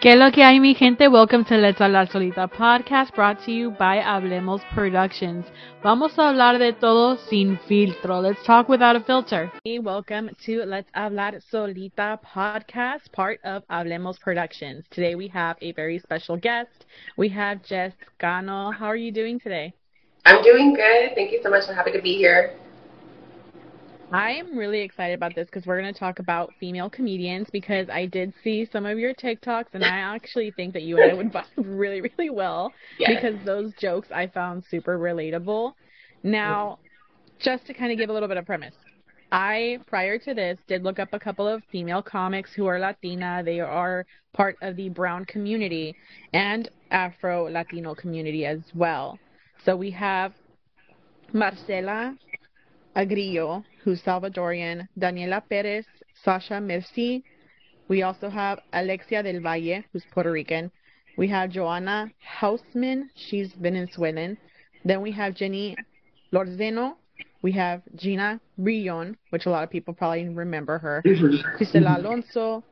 ¿Qué lo que hay, mi gente? Welcome to Let's Hablar Solita podcast brought to you by Hablemos Productions. Vamos a hablar de todo sin filtro. Let's talk without a filter. Hey, welcome to Let's Hablar Solita podcast, part of Hablemos Productions. Today we have a very special guest. We have Jess Cano. How are you doing today? I'm doing good. Thank you so much. I'm happy to be here. I am really excited about this because we're going to talk about female comedians because I did see some of your TikToks and I actually think that you and I would vibe really, really well yes. because those jokes I found super relatable. Now, just to kind of give a little bit of premise, I, prior to this, did look up a couple of female comics who are Latina. They are part of the brown community and Afro Latino community as well. So we have Marcela Arguello, who's Salvadorian, Daniela Perez, Sasha Merci. We also have Alexia del Valle, who's Puerto Rican. We have Joanna Hausmann, she's Venezuelan. Then we have Jenny Lorenzo. We have Gina Brillon, which a lot of people probably remember her. Cristela Alonzo,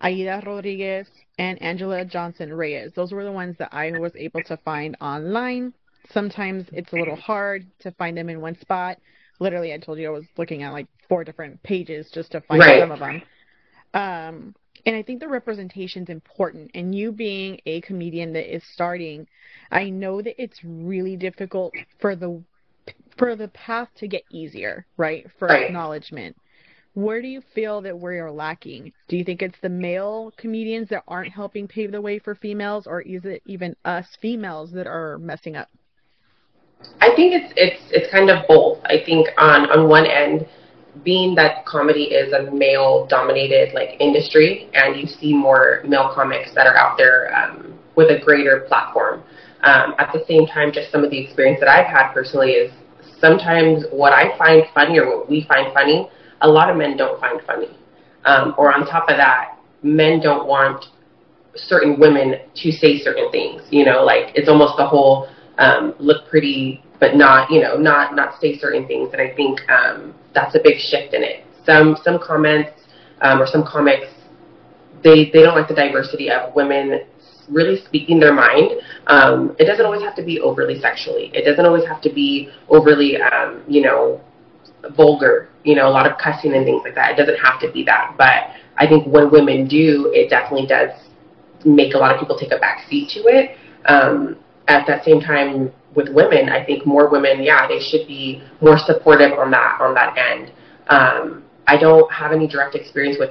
Aida Rodriguez, and Angela Johnson Reyes. Those were the ones that I was able to find online. Sometimes it's a little hard to find them in one spot literally I told you I was looking at like four different pages just to find right. some of them. Um, and I think the representation is important. And you being a comedian that is starting, I know that it's really difficult for the for the path to get easier, right? For right. acknowledgement. Where do you feel that we are lacking? Do you think it's the male comedians that aren't helping pave the way for females, or is it even us females that are messing up? I think it's it's it's kind of both. I think on on one end, being that comedy is a male dominated like industry, and you see more male comics that are out there um, with a greater platform. Um, at the same time, just some of the experience that I've had personally is sometimes what I find funny or what we find funny, a lot of men don't find funny. Um, or on top of that, men don't want certain women to say certain things. You know, like it's almost the whole um, look pretty, but not, you know, not not say certain things. And I think um, that's a big shift in it. Some some comments um, or some comics, they they don't like the diversity of women really speaking their mind. Um, it doesn't always have to be overly sexually. It doesn't always have to be overly, um, you know, vulgar. You know, a lot of cussing and things like that. It doesn't have to be that. But I think when women do, it definitely does make a lot of people take a back seat to it. Um, at that same time with women, I think more women, yeah, they should be more supportive on that on that end. Um, I don't have any direct experience with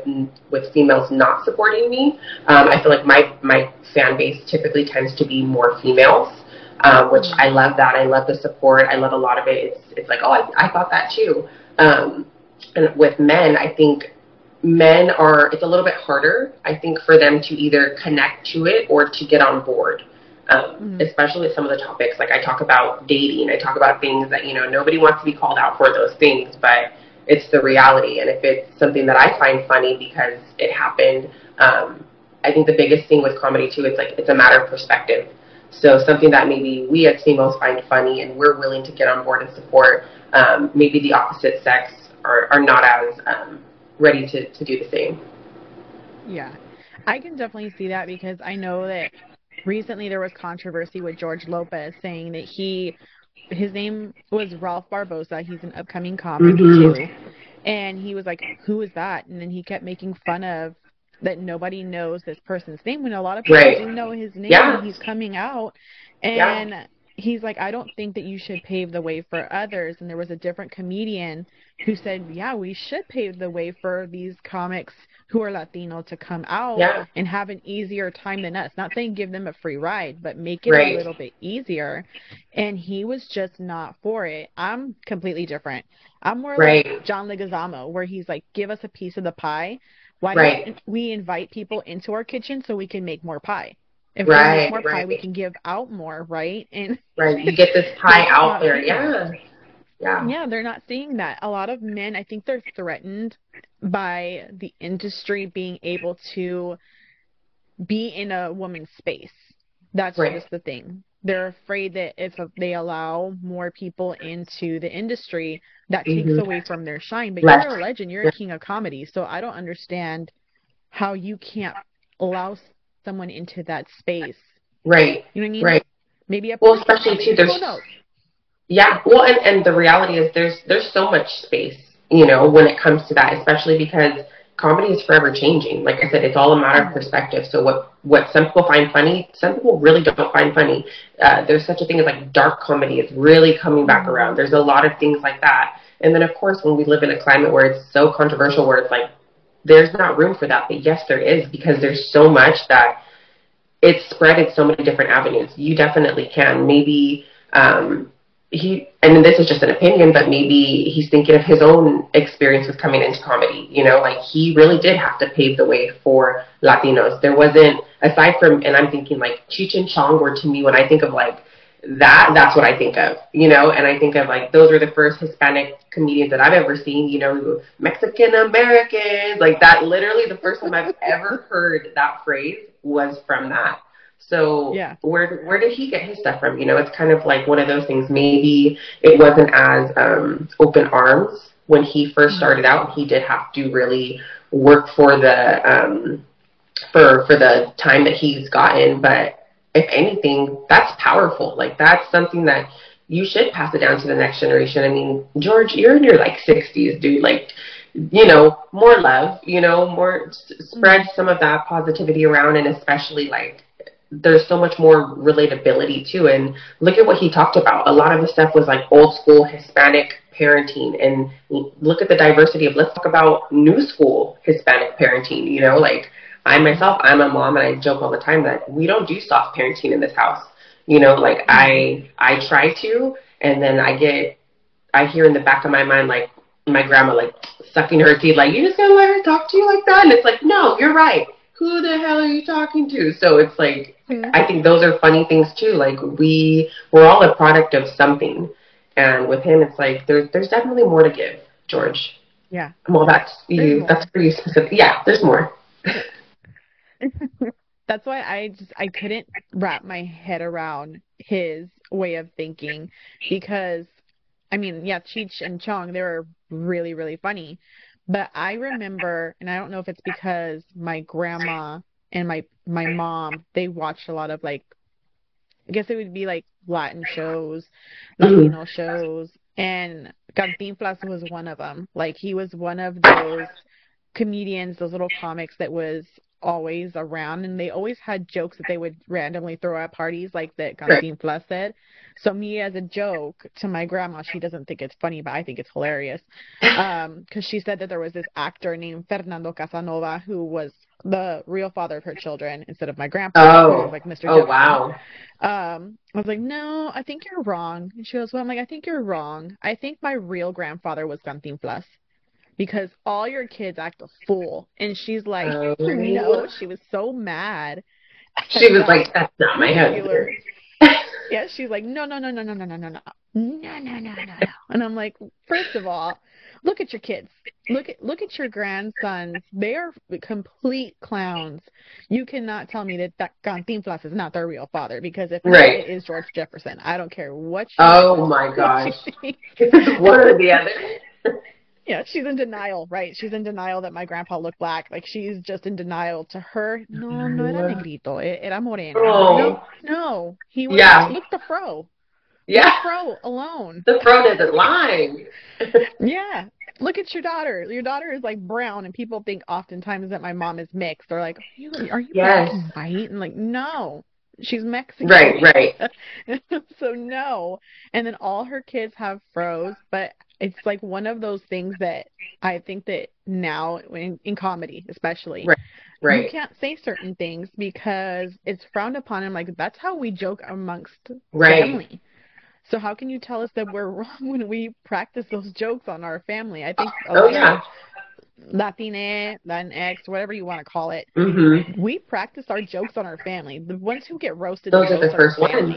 with females not supporting me. Um, I feel like my my fan base typically tends to be more females, um, which I love that. I love the support. I love a lot of it. It's it's like oh I I thought that too. Um, and with men, I think men are it's a little bit harder. I think for them to either connect to it or to get on board um, mm-hmm. especially some of the topics. Like I talk about dating, I talk about things that you know nobody wants to be called out for those things, but it's the reality. And if it's something that I find funny because it happened, um, I think the biggest thing with comedy too, it's like it's a matter of perspective. So something that maybe we as females find funny and we're willing to get on board and support, um, maybe the opposite sex are, are not as um, ready to, to do the same. Yeah, I can definitely see that because I know that recently there was controversy with George Lopez saying that he his name was Ralph Barbosa. He's an upcoming comic mm-hmm. too. And he was like, Who is that? And then he kept making fun of that nobody knows this person's name when a lot of people right. do know his name yeah. he's coming out and yeah. he's like i don't think that you should pave the way for others and there was a different comedian who said yeah we should pave the way for these comics who are Latino to come out yeah. and have an easier time than us. Not saying give them a free ride, but make it right. a little bit easier. And he was just not for it. I'm completely different. I'm more right. like John Leguizamo, where he's like, give us a piece of the pie. Why right. don't we invite people into our kitchen so we can make more pie? If right, we make more pie, we can give out more, right? And right, you get this pie out there, yeah. Yeah. Yeah, they're not seeing that. A lot of men, I think they're threatened by the industry being able to be in a woman's space. That's right. just the thing. They're afraid that if they allow more people into the industry, that mm-hmm. takes away from their shine. But you're a legend. You're a king of comedy. So I don't understand how you can't allow someone into that space. Right. You know what I mean? Right. Maybe a well, especially too. There's yeah. Well, and and the reality is there's there's so much space, you know, when it comes to that, especially because comedy is forever changing. Like I said, it's all a matter of perspective. So what what some people find funny, some people really don't find funny. Uh, there's such a thing as like dark comedy It's really coming back around. There's a lot of things like that. And then of course when we live in a climate where it's so controversial, where it's like there's not room for that, but yes, there is because there's so much that it's spread in so many different avenues. You definitely can. Maybe um, he and this is just an opinion, but maybe he's thinking of his own experience with coming into comedy. You know, like he really did have to pave the way for Latinos. There wasn't aside from, and I'm thinking like Cheech and Chong were to me when I think of like that, that's what I think of. You know, and I think of like those were the first Hispanic comedians that I've ever seen. You know, Mexican Americans, like that. Literally, the first time I've ever heard that phrase was from that. So yeah. where where did he get his stuff from? You know, it's kind of like one of those things. Maybe it wasn't as um, open arms when he first mm-hmm. started out. He did have to really work for the um, for for the time that he's gotten. But if anything, that's powerful. Like that's something that you should pass it down to the next generation. I mean, George, you're in your like 60s, dude. Like you know, more love, you know, more spread mm-hmm. some of that positivity around and especially like there's so much more relatability too. And look at what he talked about. A lot of the stuff was like old school Hispanic parenting and look at the diversity of let's talk about new school Hispanic parenting, you know, like I myself, I'm a mom and I joke all the time that we don't do soft parenting in this house. You know, like I I try to and then I get I hear in the back of my mind like my grandma like sucking her teeth like you just gonna let her talk to you like that and it's like no you're right who the hell are you talking to? So it's like, mm-hmm. I think those are funny things too. Like we, we're all a product of something. And with him, it's like, there's, there's definitely more to give, George. Yeah. Well, that's you, that's pretty specific. Yeah, there's more. that's why I just, I couldn't wrap my head around his way of thinking because I mean, yeah, Cheech and Chong, they were really, really funny. But I remember, and I don't know if it's because my grandma and my my mom they watched a lot of like, I guess it would be like Latin shows, Latino mm. shows, and Cantinflas was one of them. Like he was one of those comedians, those little comics that was always around, and they always had jokes that they would randomly throw at parties, like that Cantinflas said. So me as a joke to my grandma, she doesn't think it's funny, but I think it's hilarious. Um, because she said that there was this actor named Fernando Casanova who was the real father of her children instead of my grandpa. Oh, like Mr. Oh, wow. Um, I was like, no, I think you're wrong. And she goes, well, I'm like, I think you're wrong. I think my real grandfather was Cantinflas because all your kids act a fool. And she's like, oh. no, she was so mad. She was like, that's not my husband. yeah, she's like, no, no, no, no, no, no, no, no, no, no, no, no, no, no. And I'm like, first of all, look at your kids. Look at look at your grandsons. They are complete clowns. You cannot tell me that, that Cantinflas is not their real father because if right. it is George Jefferson, I don't care what. You oh my gosh, one or the other. Yeah, she's in denial, right? She's in denial that my grandpa looked black. Like she's just in denial. To her, no, no era mm-hmm. negrito, era moreno. Oh. No, no, he was. Yeah. Look the fro. Yeah. The fro alone. The fro doesn't lie. yeah. Look at your daughter. Your daughter is like brown, and people think oftentimes that my mom is mixed. They're like, "Are you, are you yes. white?" And like, no, she's Mexican. Right, right. so no. And then all her kids have froze, but it's like one of those things that I think that now in, in comedy, especially, right, right, you can't say certain things because it's frowned upon. And like that's how we joke amongst right. family. So how can you tell us that we're wrong when we practice those jokes on our family? I think oh yeah. Latine, Latinx, whatever you want to call it. Mm-hmm. We practice our jokes on our family. The ones who get roasted. Those are the first ones.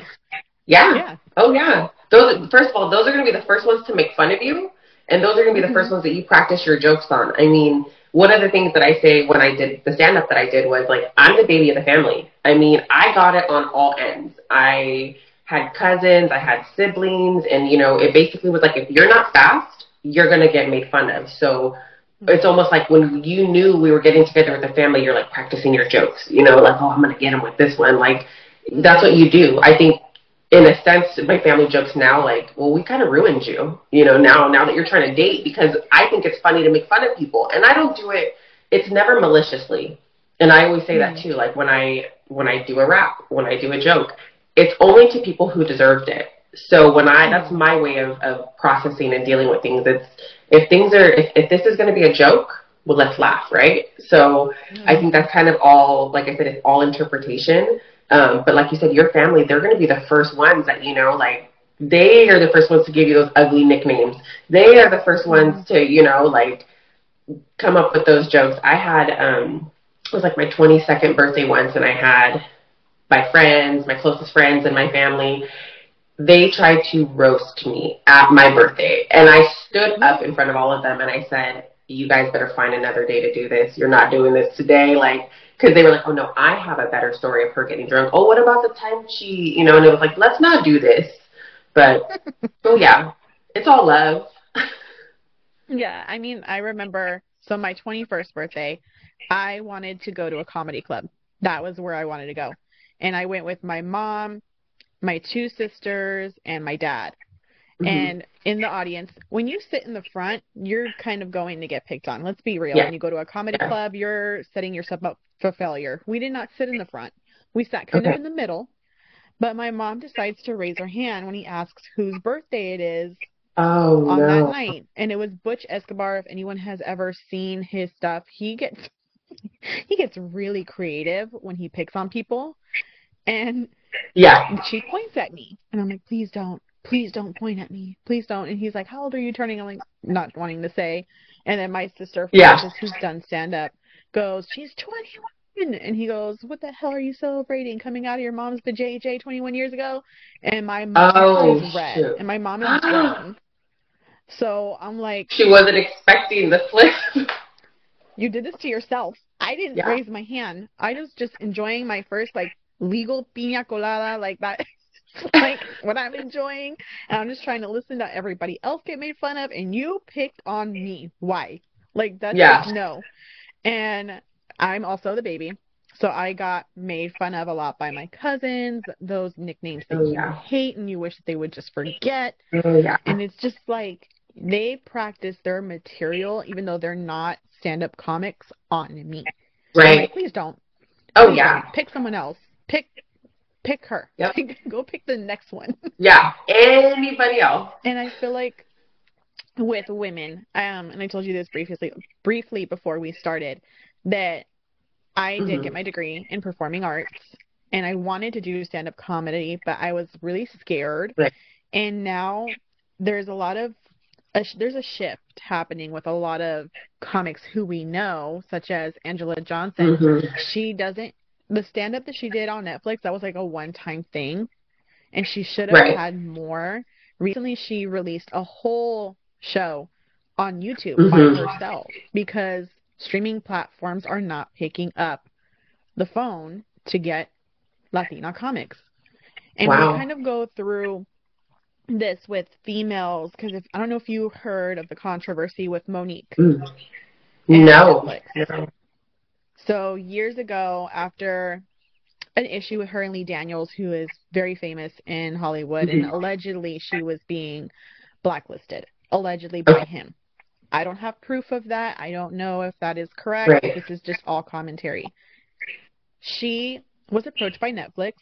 Yeah. yeah. Oh yeah. Those first of all, those are going to be the first ones to make fun of you, and those are going to be the first mm-hmm. ones that you practice your jokes on. I mean, one of the things that I say when I did the stand up that I did was like, I'm the baby of the family. I mean, I got it on all ends. I had cousins, I had siblings, and you know, it basically was like, if you're not fast, you're to get made fun of. So it's almost like when you knew we were getting together with the family, you're like practicing your jokes, you know, like, oh, I'm going to get him with this one. Like, that's what you do. I think, in a sense, my family jokes now, like, well, we kind of ruined you, you know, now, now that you're trying to date, because I think it's funny to make fun of people. And I don't do it, it's never maliciously. And I always say that mm. too, like when I, when I do a rap, when I do a joke, it's only to people who deserved it. So when I, that's my way of, of processing and dealing with things. It's, if things are, if, if this is going to be a joke, well, let's laugh, right? So mm-hmm. I think that's kind of all, like I said, it's all interpretation. Um, but like you said, your family, they're going to be the first ones that, you know, like, they are the first ones to give you those ugly nicknames. They are the first ones mm-hmm. to, you know, like, come up with those jokes. I had, um, it was like my 22nd birthday once, and I had my friends, my closest friends, and my family they tried to roast me at my birthday. And I stood up in front of all of them and I said, you guys better find another day to do this. You're not doing this today. Like, because they were like, oh no, I have a better story of her getting drunk. Oh, what about the time she, you know, and it was like, let's not do this. But, oh yeah, it's all love. yeah, I mean, I remember, so my 21st birthday, I wanted to go to a comedy club. That was where I wanted to go. And I went with my mom, my two sisters, and my dad. Mm-hmm. And in the audience, when you sit in the front, you're kind of going to get picked on. Let's be real. Yeah. When you go to a comedy yeah. club, you're setting yourself up for failure. We did not sit in the front. We sat kind okay. of in the middle. But my mom decides to raise her hand when he asks whose birthday it is oh, on no. that night. And it was Butch Escobar. If anyone has ever seen his stuff, he gets he gets really creative when he picks on people. And yeah. She points at me, and I'm like, please don't, please don't point at me, please don't. And he's like, how old are you turning? I'm like, not wanting to say. And then my sister, yeah. Frances, who's done stand up, goes, she's 21. And he goes, what the hell are you celebrating? Coming out of your mom's the JJ 21 years ago? And my mom oh, is red, shoot. and my mom is grown. So I'm like, she wasn't expecting the flip. you did this to yourself. I didn't yeah. raise my hand. I was just enjoying my first like legal pina colada like that like what I'm enjoying and I'm just trying to listen to everybody else get made fun of and you picked on me. Why? Like that's yeah. like no. And I'm also the baby. So I got made fun of a lot by my cousins, those nicknames that oh, yeah. you hate and you wish that they would just forget. Oh, yeah. And it's just like they practice their material even though they're not stand up comics on me. Right. Like, Please don't. Oh Please yeah. Don't. Pick someone else pick pick her. Yep. Go pick the next one. yeah. Anybody else. And I feel like with women, um, and I told you this briefly briefly before we started, that I mm-hmm. did get my degree in performing arts and I wanted to do stand up comedy, but I was really scared. Right. And now there's a lot of a, there's a shift happening with a lot of comics who we know, such as Angela Johnson. Mm-hmm. She doesn't the stand up that she did on Netflix, that was like a one time thing. And she should have right. had more. Recently she released a whole show on YouTube mm-hmm. by herself because streaming platforms are not picking up the phone to get Latina comics. And wow. we kind of go through this with females because if I don't know if you heard of the controversy with Mo'Nique. Mm. No. no. So years ago, after an issue with her and Lee Daniels, who is very famous in Hollywood, mm-hmm. and allegedly she was being blacklisted, allegedly by him. I don't have proof of that. I don't know if that is correct. Right. This is just all commentary. She was approached by Netflix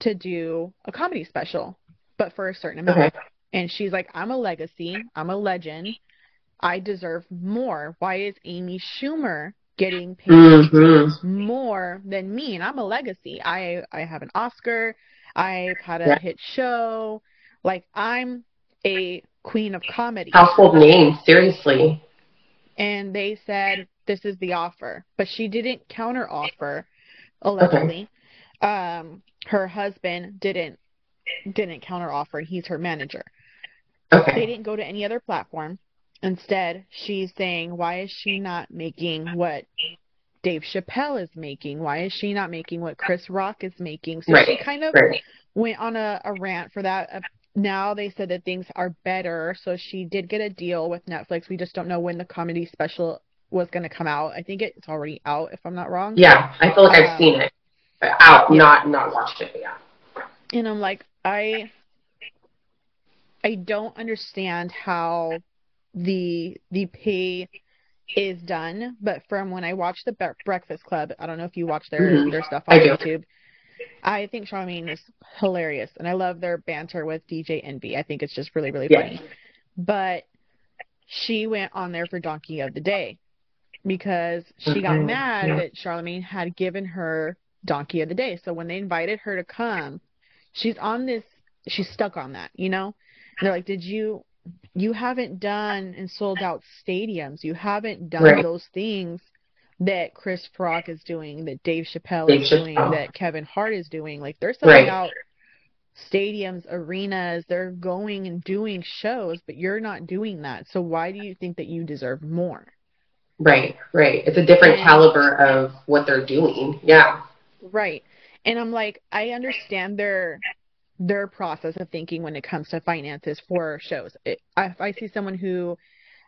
to do a comedy special, but for a certain amount. Okay. And she's like, I'm a legacy. I'm a legend. I deserve more. Why is Amy Schumer getting paid mm-hmm. more than me and I'm a legacy. I I have an Oscar, I've had a yeah. hit show. Like I'm a queen of comedy. Household name, seriously. And they said this is the offer, but she didn't counter offer allegedly. Okay. Um her husband didn't didn't counter offer and he's her manager. Okay. They didn't go to any other platform. Instead, she's saying, why is she not making what Dave Chappelle is making? Why is she not making what Chris Rock is making? So right. she kind of right. went on a, a rant for that. Uh, now they said that things are better, so she did get a deal with Netflix. We just don't know when the comedy special was going to come out. I think it's already out, if I'm not wrong. Yeah, I feel like um, I've seen it but out, yeah. not not watched it. yeah. And I'm like, I I don't understand how the the pay is done, but from when I watched the Bre- Breakfast Club, I don't know if you watch their mm-hmm. their stuff on I YouTube. I think Charlamagne is hilarious, and I love their banter with DJ Envy. I think it's just really really funny. Yes. But she went on there for Donkey of the Day because she got mm-hmm. mad that Charlamagne had given her Donkey of the Day. So when they invited her to come, she's on this. She's stuck on that, you know. And they're like, "Did you you haven't done and sold out stadiums. You haven't done right. those things that Chris Rock is doing, that Dave Chappelle Dave is Chappelle. doing, that Kevin Hart is doing. Like they're selling right. out stadiums, arenas. They're going and doing shows, but you're not doing that. So why do you think that you deserve more? Right, right. It's a different and, caliber of what they're doing. Yeah. Right. And I'm like, I understand their their process of thinking when it comes to finances for shows. It, if I see someone who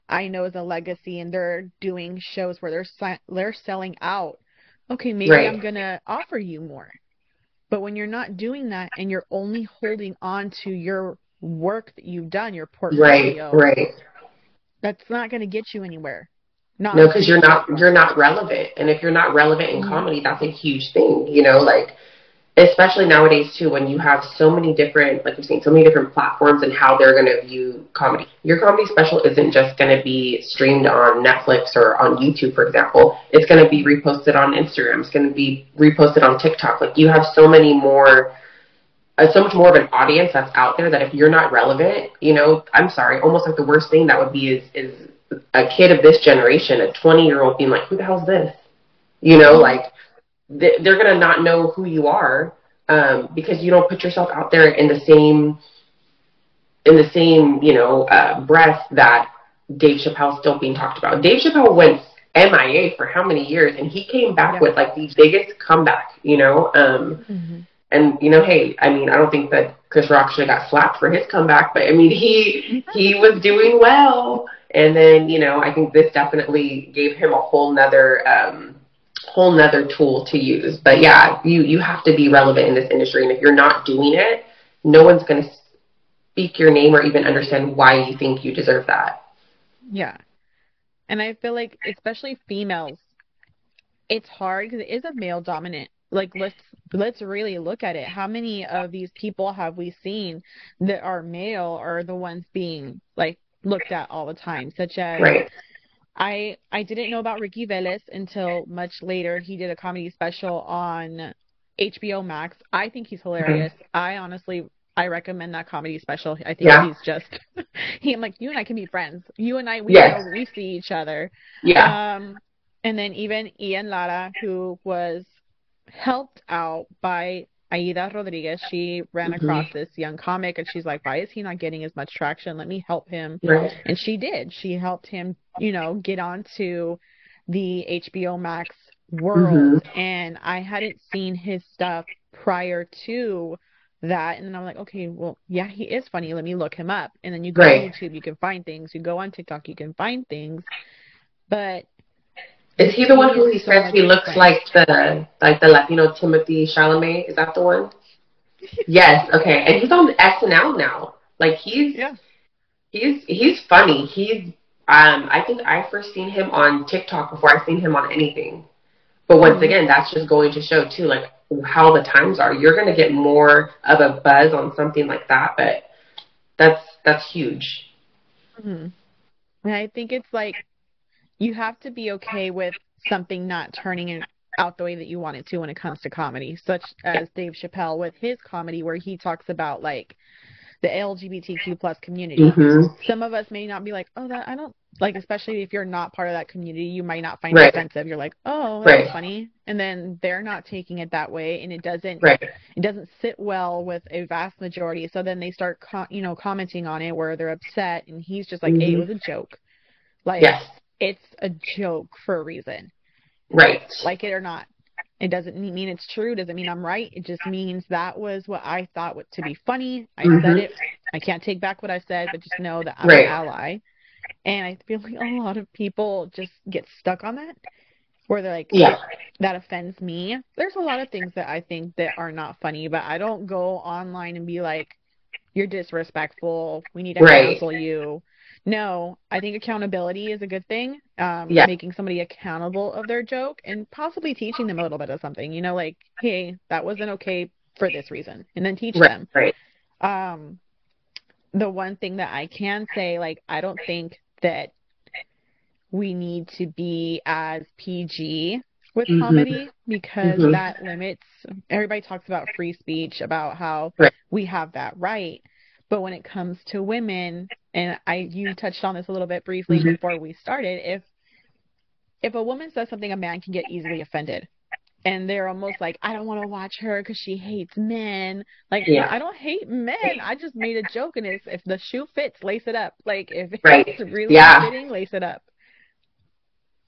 I know is a legacy and they're doing shows where they're they're selling out, okay, maybe right. I'm gonna offer you more. But when you're not doing that and you're only holding on to your work that you've done, your portfolio, right, right, that's not going to get you anywhere. Not no, because you're not you're not relevant, and if you're not relevant in mm-hmm. comedy, that's a huge thing. You know, like especially nowadays too when you have so many different like you've seen so many different platforms and how they're going to view comedy. Your comedy special isn't just going to be streamed on netflix or on youtube for example. It's going to be reposted on instagram. It's going to be reposted on tiktok. Like you have so many more uh, so much more of an audience that's out there that if you're not relevant you know i'm sorry almost like the worst thing that would be is is a kid of this generation a 20 year old being like who the hell's this you know like they're going to not know who you are um, because you don't put yourself out there in the same in the same you know uh, breath that Dave Chappelle's still being talked about. Dave Chappelle went MIA for how many years, and he came back yeah. with like the biggest comeback, you know. Um, mm-hmm. And you know, hey, I mean, I don't think that Chris Rock should have got slapped for his comeback, but I mean, he he was doing well. And then you know, I think this definitely gave him a whole nother. Um, whole nother tool to use. But yeah, you you have to be relevant in this industry, and if you're not doing it, no one's going to speak your name or even understand why you think you deserve that. Yeah, and I feel like especially females, it's hard because it is a male dominant. Like let's let's really look at it. How many of these people have we seen that are male are the ones being like looked at all the time, such as right I I didn't know about Ricky Velez until much later. He did a comedy special on HBO Max. I think he's hilarious. Mm-hmm. I honestly I recommend that comedy special. I think yeah. he's just he I'm like you and I can be friends. You and I we yes. know we see each other. Yeah. Um and then even Ian Lara who was helped out by Aida Rodriguez, she ran mm-hmm. across this young comic and she's like, why is he not getting as much traction? Let me help him. Right. And she did. She helped him, you know, get onto the HBO Max world. Mm-hmm. And I hadn't seen his stuff prior to that. And then I'm like, okay, well, yeah, he is funny. Let me look him up. And then you go right. on YouTube, you can find things. You go on TikTok, you can find things. But is he the one who he says he looks like the like the Latino Timothée Chalamet? Is that the one? yes. Okay. And he's on SNL now. Like he's yeah. he's he's funny. He's um I think I first seen him on TikTok before I seen him on anything. But once mm-hmm. again, that's just going to show too like how the times are. You're gonna get more of a buzz on something like that, but that's that's huge. Mm-hmm. And I think it's like you have to be okay with something not turning out the way that you want it to when it comes to comedy, such as Dave Chappelle with his comedy where he talks about like the LGBTQ plus community. Mm-hmm. Some of us may not be like, oh, that I don't like, especially if you're not part of that community, you might not find right. it offensive. You're like, oh, that's right. funny, and then they're not taking it that way, and it doesn't right. it doesn't sit well with a vast majority. So then they start, co- you know, commenting on it where they're upset, and he's just like, mm-hmm. hey, it was a joke. Like, yes it's a joke for a reason. Right. Like it or not. It doesn't mean it's true. Doesn't mean I'm right. It just means that was what I thought to be funny. I mm-hmm. said it. I can't take back what I said, but just know that I'm right. an ally. And I feel like a lot of people just get stuck on that where they're like, yeah, that offends me. There's a lot of things that I think that are not funny, but I don't go online and be like, you're disrespectful. We need to right. cancel you. No, I think accountability is a good thing. Um, yeah. Making somebody accountable of their joke and possibly teaching them a little bit of something. You know, like, hey, that wasn't okay for this reason, and then teach right, them. Right. Um, the one thing that I can say, like, I don't think that we need to be as PG with mm-hmm. comedy because mm-hmm. that limits everybody talks about free speech about how right. we have that right but when it comes to women and i you touched on this a little bit briefly mm-hmm. before we started if if a woman says something a man can get easily offended and they're almost like i don't want to watch her because she hates men like yeah. i don't hate men i just made a joke and it's if the shoe fits lace it up like if right. it's really yeah. fitting lace it up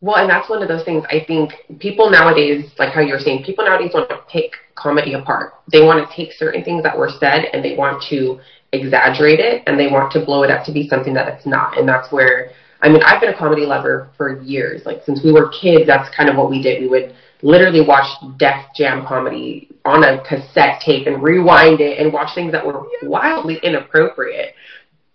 well, and that's one of those things I think people nowadays, like how you're saying, people nowadays want to pick comedy apart. They want to take certain things that were said and they want to exaggerate it and they want to blow it up to be something that it's not. And that's where, I mean, I've been a comedy lover for years. Like since we were kids, that's kind of what we did. We would literally watch Def Jam comedy on a cassette tape and rewind it and watch things that were wildly inappropriate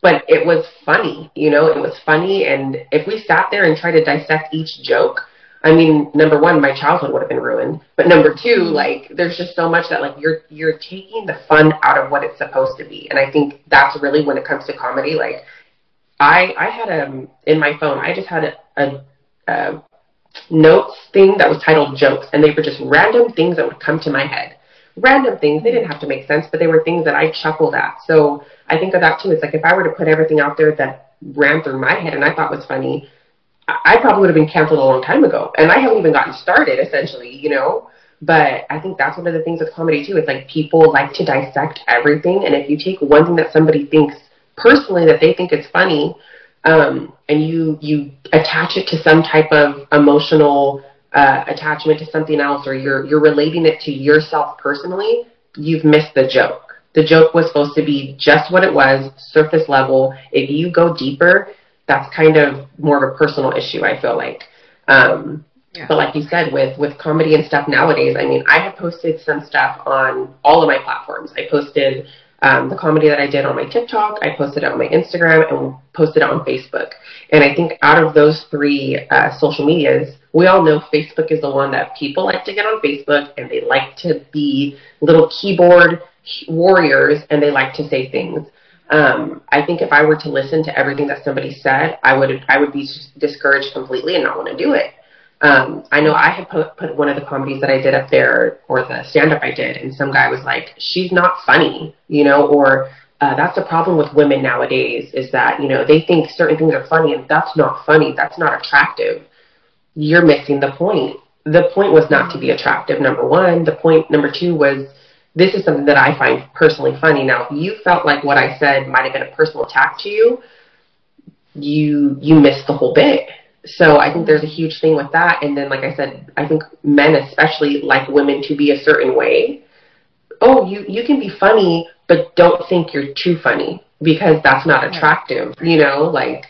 but it was funny, you know, it was funny. And if we sat there and tried to dissect each joke, I mean, number one, my childhood would have been ruined. But number two, mm-hmm. like, there's just so much that like you're you're taking the fun out of what it's supposed to be. And I think that's really when it comes to comedy. Like, I I had a um, in my phone, I just had a, a, a notes thing that was titled jokes, and they were just random things that would come to my head. Random things. They didn't have to make sense, but they were things that I chuckled at. So I think of that too. It's like if I were to put everything out there that ran through my head and I thought was funny, I probably would have been canceled a long time ago. And I haven't even gotten started, essentially, you know? But I think that's one of the things with comedy too. It's like people like to dissect everything. And if you take one thing that somebody thinks personally that they think is funny, um, and you you attach it to some type of emotional uh, attachment to something else, or you're you're relating it to yourself personally, you've missed the joke. The joke was supposed to be just what it was, surface level. If you go deeper, that's kind of more of a personal issue, I feel like. Um, yeah. But like you said, with with comedy and stuff nowadays, I mean, I have posted some stuff on all of my platforms. I posted um, the comedy that I did on my TikTok, I posted it on my Instagram, and posted it on Facebook. And I think out of those three uh, social medias, we all know Facebook is the one that people like to get on Facebook, and they like to be little keyboard warriors and they like to say things. Um, I think if I were to listen to everything that somebody said, I would I would be discouraged completely and not want to do it. Um, I know I had put, put one of the comedies that I did up there, or the stand up I did, and some guy was like, "She's not funny," you know, or uh, that's the problem with women nowadays is that you know they think certain things are funny, and that's not funny. That's not attractive. You're missing the point. The point was not to be attractive. Number one. The point number two was this is something that I find personally funny. Now, if you felt like what I said might have been a personal attack to you, you you missed the whole bit. So I think there's a huge thing with that. And then, like I said, I think men especially like women to be a certain way. Oh, you you can be funny, but don't think you're too funny because that's not attractive. You know, like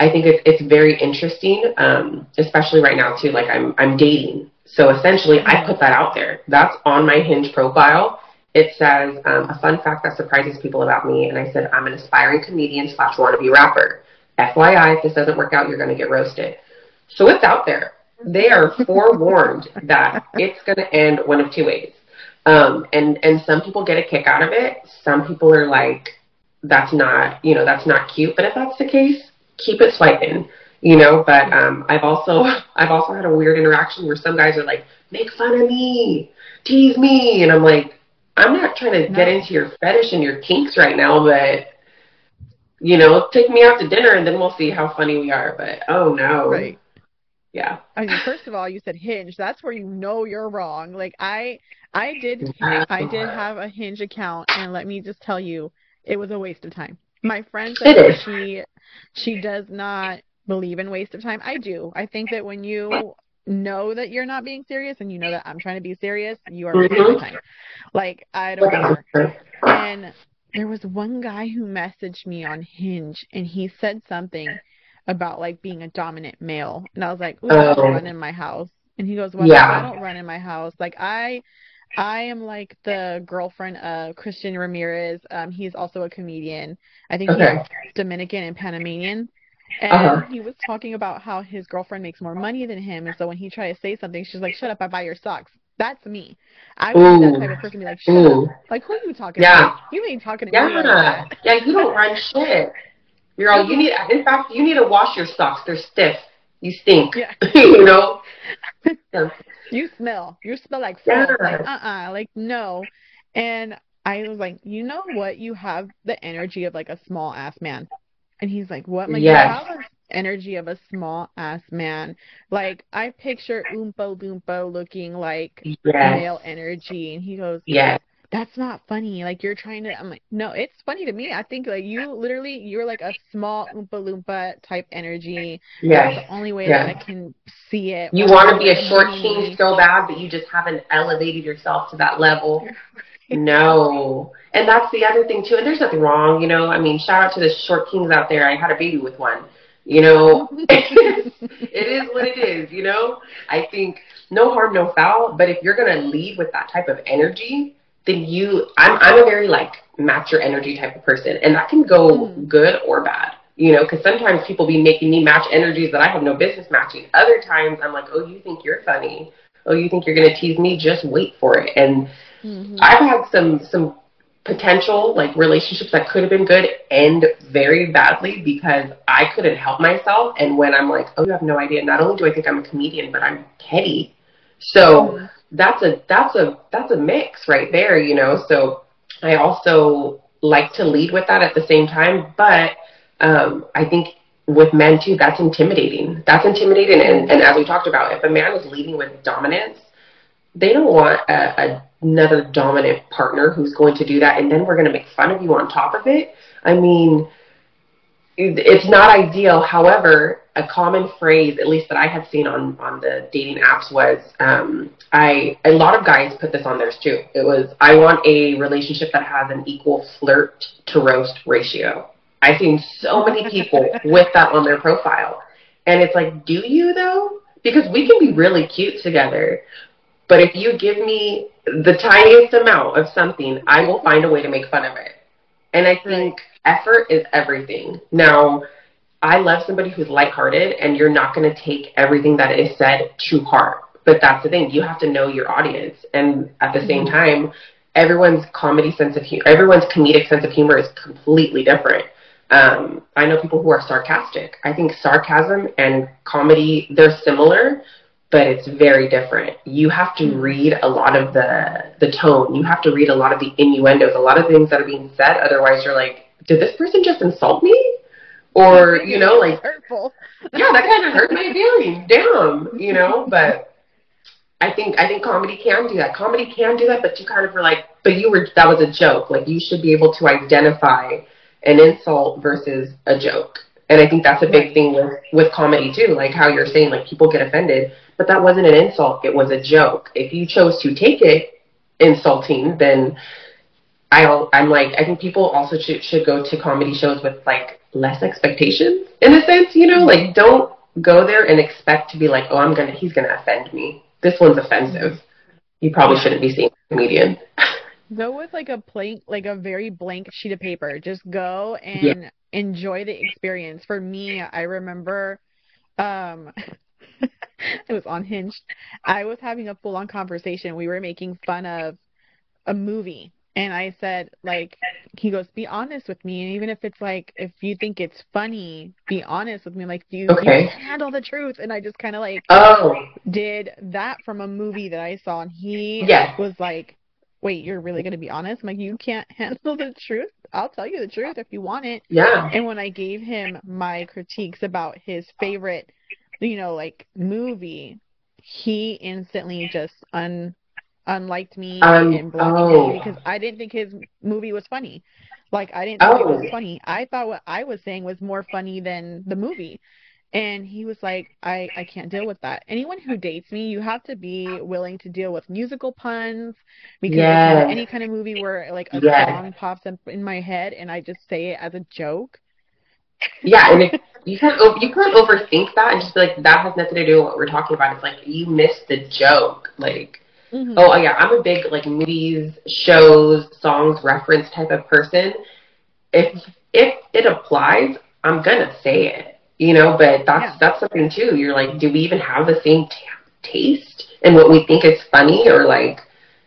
I think it's it's very interesting, um, especially right now too. Like I'm I'm dating, so essentially, I put that out there. That's on my Hinge profile. It says um, a fun fact that surprises people about me, and I said I'm an aspiring comedian slash wannabe rapper. FYI, if this doesn't work out, you're going to get roasted. So it's out there. They are forewarned that it's going to end one of two ways. Um, and and some people get a kick out of it. Some people are like, that's not you know that's not cute. But if that's the case, keep it swiping you know but um i've also i've also had a weird interaction where some guys are like make fun of me tease me and i'm like i'm not trying to no. get into your fetish and your kinks right now but you know take me out to dinner and then we'll see how funny we are but oh no. Right. Yeah. I mean first of all you said hinge. That's where you know you're wrong. Like i i did i did have a hinge account and let me just tell you it was a waste of time. My friend said she she does not believe in waste of time. I do. I think that when you know that you're not being serious and you know that I'm trying to be serious, you are wasting mm-hmm. time. Like I don't care. And there was one guy who messaged me on Hinge and he said something about like being a dominant male, and I was like, "Ooh, I don't Oh. run in my house." And he goes, "Well, Yeah. I don't run in my house. Like I, I am like the girlfriend of Christian Ramirez. Um, he's also a comedian. I think Okay. he's Dominican and Panamanian." And Uh-huh. he was talking about how his girlfriend makes more money than him, and so when he tried to say something, she's like, "Shut up! I buy your socks." That's me. I would be that type of person. Be like, "Shut up! Like who are you talking Yeah. to? You ain't talking to me like Yeah. that." Yeah, you don't run shit. You're all you need in fact you need to wash your socks. They're stiff. You stink. Yeah. you know? Yeah. You smell. You smell like Yeah. Like uh uh like no. And I was like, you know what? You have the energy of like a small ass man. And he's like, what? I'm like, Yes. energy of a small ass man. Like I picture Oompa Loompa looking like Yes. male energy, and he goes, Yes. that's not funny. Like you're trying to. I'm like, no, it's funny to me. I think like you literally, you're like a small Oompa Loompa type energy. That's the only way Yeah. that I can see it. You want to be a short king so bad, but you just haven't elevated yourself to that level. No. And that's the other thing too. And there's nothing wrong, you know. I mean, shout out to the short kings out there. I had a baby with one. You know, it is what it is, you know. I think no harm, no foul. But if you're gonna lead with that type of energy, then you I'm I'm a very like match your energy type of person. And that can go Mm. good or bad. You know, because sometimes people be making me match energies that I have no business matching. Other times I'm like, oh, you think you're funny? Oh, you think you're gonna tease me? Just wait for it. And Mhm. I've had some some potential like relationships that could have been good end very badly because I couldn't help myself. And when I'm like, oh, you have no idea. Not only do I think I'm a comedian, but I'm petty. So Mhm. that's a that's a that's a mix right there, you know. So I also like to lead with that at the same time, but um, I think with men too, that's intimidating. That's intimidating, and, and as we talked about, if a man is leading with dominance, they don't want a, a, another dominant partner who's going to do that, and then we're going to make fun of you on top of it. I mean, it's not ideal. However, a common phrase, at least that I have seen on on the dating apps, was um, I a lot of guys put this on theirs too. It was I want a relationship that has an equal flirt to roast ratio. I've seen so many people with that on their profile, and it's like, do you though? Because we can be really cute together, but if you give me the tiniest amount of something, I will find a way to make fun of it. And I think effort is everything. Now, I love somebody who's lighthearted, and you're not going to take everything that is said to heart. But that's the thing; you have to know your audience, and at the same time, everyone's comedy sense of humor, everyone's comedic sense of humor is completely different. Um, I know people who are sarcastic. I think sarcasm and comedy they're similar, but it's very different. You have to read a lot of the the tone. You have to read a lot of the innuendos, a lot of things that are being said. Otherwise, you're like, did this person just insult me? Or you know, like hurtful. yeah, that kind of hurt my feelings. Damn, you know. But I think I think comedy can do that. Comedy can do that, but you kind of were like, but you were that was a joke. Like you should be able to identify an insult versus a joke. And I think that's a big thing with with comedy too. Like how you're saying, like people get offended, but that wasn't an insult. It was a joke. If you chose to take it insulting, then I don't. I'm like I think people also should should go to comedy shows with like less expectations in a sense. You know, like don't go there and expect to be like, oh, I'm gonna he's gonna offend me. This one's offensive. You probably shouldn't be seeing a comedian. Go with like a blank, like a very blank sheet of paper. Just go and enjoy the experience. For me, I remember, um, it was on unhinged. I was having a full-on conversation. We were making fun of a movie, and I said, like, he goes, "Be honest with me, and even if it's like, if you think it's funny, be honest with me. Like, you, Okay. you can't handle the truth." And I just kind of like Oh, did that from a movie that I saw, and he Yes. was like, "Wait, you're really gonna be honest? I'm like, you can't handle the truth. I'll tell you the truth if you want it." yeah. And when I gave him my critiques about his favorite, you know, like movie, he instantly just un unliked me Um, and blocked oh. me because I didn't think his movie was funny. Like I didn't think it was Oh. funny. I thought what I was saying was more funny than the movie. And he was like, I, I can't deal with that. Anyone who dates me, you have to be willing to deal with musical puns because Yes. any kind of movie where like a Yes. song pops up in my head and I just say it as a joke, Yeah, and if you can't you can't overthink that and just be like that has nothing to do with what we're talking about. It's like you missed the joke. Like, mm-hmm. oh yeah, I'm a big like movies, shows, songs reference type of person. If if it applies, I'm gonna say it. You know, but that's yeah. that's something too. You're like, do we even have the same t- taste and what we think is funny or like?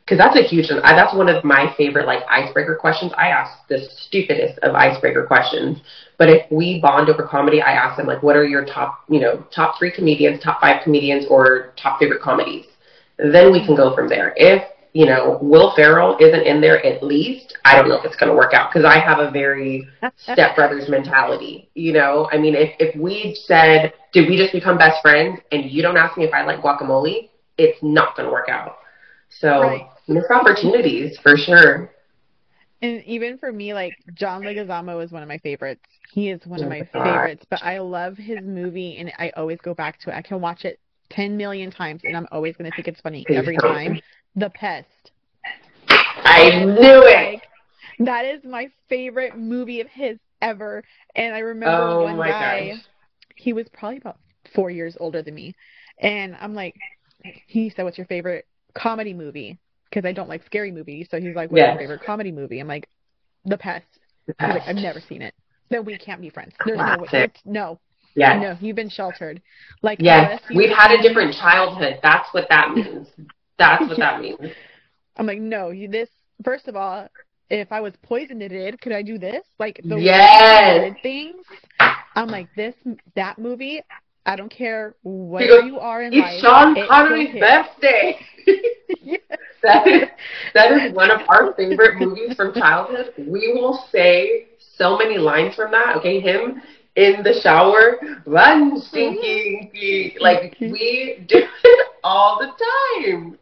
Because that's a huge. I, that's one of my favorite like icebreaker questions. I ask the stupidest of icebreaker questions but if we bond over comedy, I ask them like, what are your top, you know, top three comedians, top five comedians, or top favorite comedies? Then we can go from there. If you know Will Ferrell isn't in there at least, I don't know if it's going to work out because I have a very stepbrothers mentality. You know, I mean, if if we said, did we just become best friends, and you don't ask me if I like guacamole, it's not going to work out. So right. missed opportunities for sure. And even for me, like John Leguizamo is one of my favorites. He is one of oh my favorites, but I love his movie, and I always go back to it. I can watch it ten million times, and I'm always going to think it's funny every time. The Pest. I knew it. Like, that is my favorite movie of his ever. And I remember oh one guy, gosh. he was probably about four years older than me, and I'm like, he said, "What's your favorite comedy movie?" Because I don't like scary movies, so he's like, "What's yes. your favorite comedy movie?" I'm like, The Pest. The Pest. Like, I've never seen it then we can't be friends. There's Classic. no way. No. Yeah. No, you've been sheltered. Like yes, we've had a different childhood. That's what that means. That's what that means. I'm like, no, this. First of all, if I was poisoned, it could I do this? Like the yes. things. I'm like this, that movie. I don't care where goes, you are in it's life. It's Sean Connery's birthday. yes. That is that is one of our favorite movies from childhood. We will say so many lines from that. Okay, him in the shower, run, stinky, like we do it all the time.